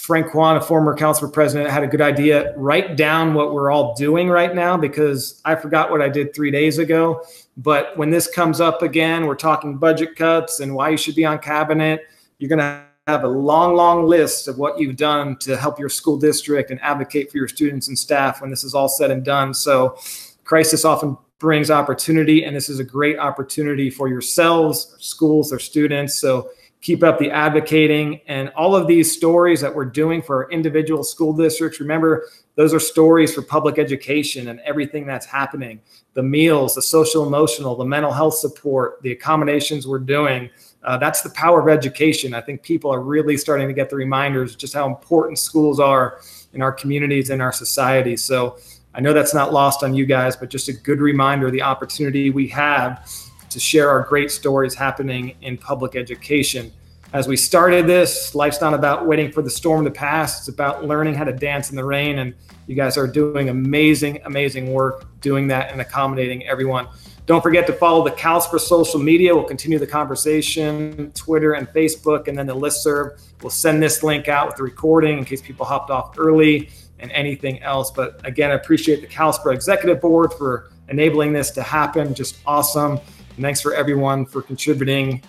Frank Kwan, a former council president, had a good idea. Write down what we're all doing right now because I forgot what I did three days ago. But when this comes up again, we're talking budget cuts and why you should be on cabinet. You're going to have a long, long list of what you've done to help your school district and advocate for your students and staff when this is all said and done. So, crisis often brings opportunity, and this is a great opportunity for yourselves, schools, or students. So, keep up the advocating and all of these stories that we're doing for our individual school districts. Remember, those are stories for public education and everything that's happening the meals, the social emotional, the mental health support, the accommodations we're doing. Uh, that's the power of education. I think people are really starting to get the reminders just how important schools are in our communities and our society. So I know that's not lost on you guys, but just a good reminder the opportunity we have to share our great stories happening in public education. As we started this, life's not about waiting for the storm to pass. It's about learning how to dance in the rain. And you guys are doing amazing, amazing work doing that and accommodating everyone. Don't forget to follow the CalSPRA social media. We'll continue the conversation, Twitter and Facebook, and then the list serve. We'll send this link out with the recording in case people hopped off early and anything else. But again, I appreciate the CalSPRA Executive Board for enabling this to happen. Just awesome. And thanks for everyone for contributing,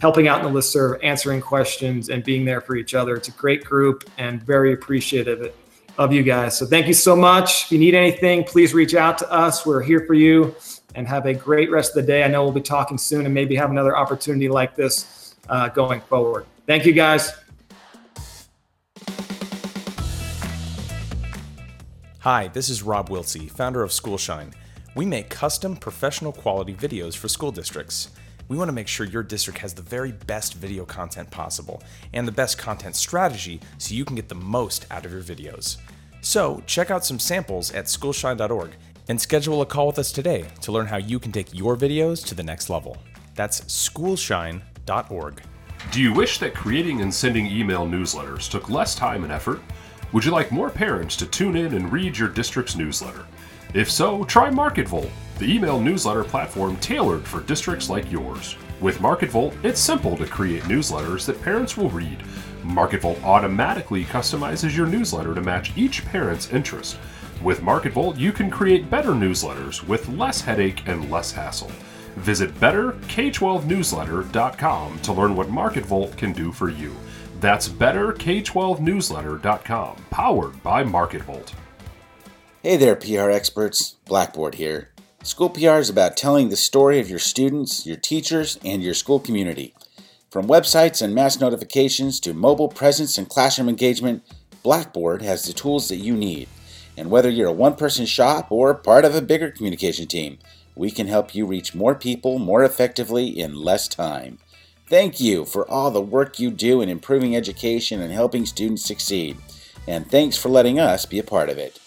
helping out in the list serve, answering questions, and being there for each other. It's a great group and very appreciative of you guys. So thank you so much. If you need anything, please reach out to us. We're here for you and have a great rest of the day. I know we'll be talking soon and maybe have another opportunity like this uh, going forward. Thank you guys. Hi, this is Rob Wiltsey, founder of Schoolshine. We make custom professional quality videos for school districts. We want to make sure your district has the very best video content possible and the best content strategy so you can get the most out of your videos. So, check out some samples at schoolshine.org and schedule a call with us today to learn how you can take your videos to the next level. That's schoolshine.org. Do you wish that creating and sending email newsletters took less time and effort? Would you like more parents to tune in and read your district's newsletter? If so, try MarketVolt, the email newsletter platform tailored for districts like yours. With MarketVolt, it's simple to create newsletters that parents will read. MarketVolt automatically customizes your newsletter to match each parent's interest. With MarketVolt, you can create better newsletters with less headache and less hassle. Visit betterk12newsletter.com to learn what MarketVolt can do for you. That's betterk12newsletter.com, powered by MarketVolt. Hey there, PR experts. Blackboard here. School PR is about telling the story of your students, your teachers, and your school community. From websites and mass notifications to mobile presence and classroom engagement, Blackboard has the tools that you need. And whether you're a one person shop or part of a bigger communication team, we can help you reach more people more effectively in less time. Thank you for all the work you do in improving education and helping students succeed. And thanks for letting us be a part of it.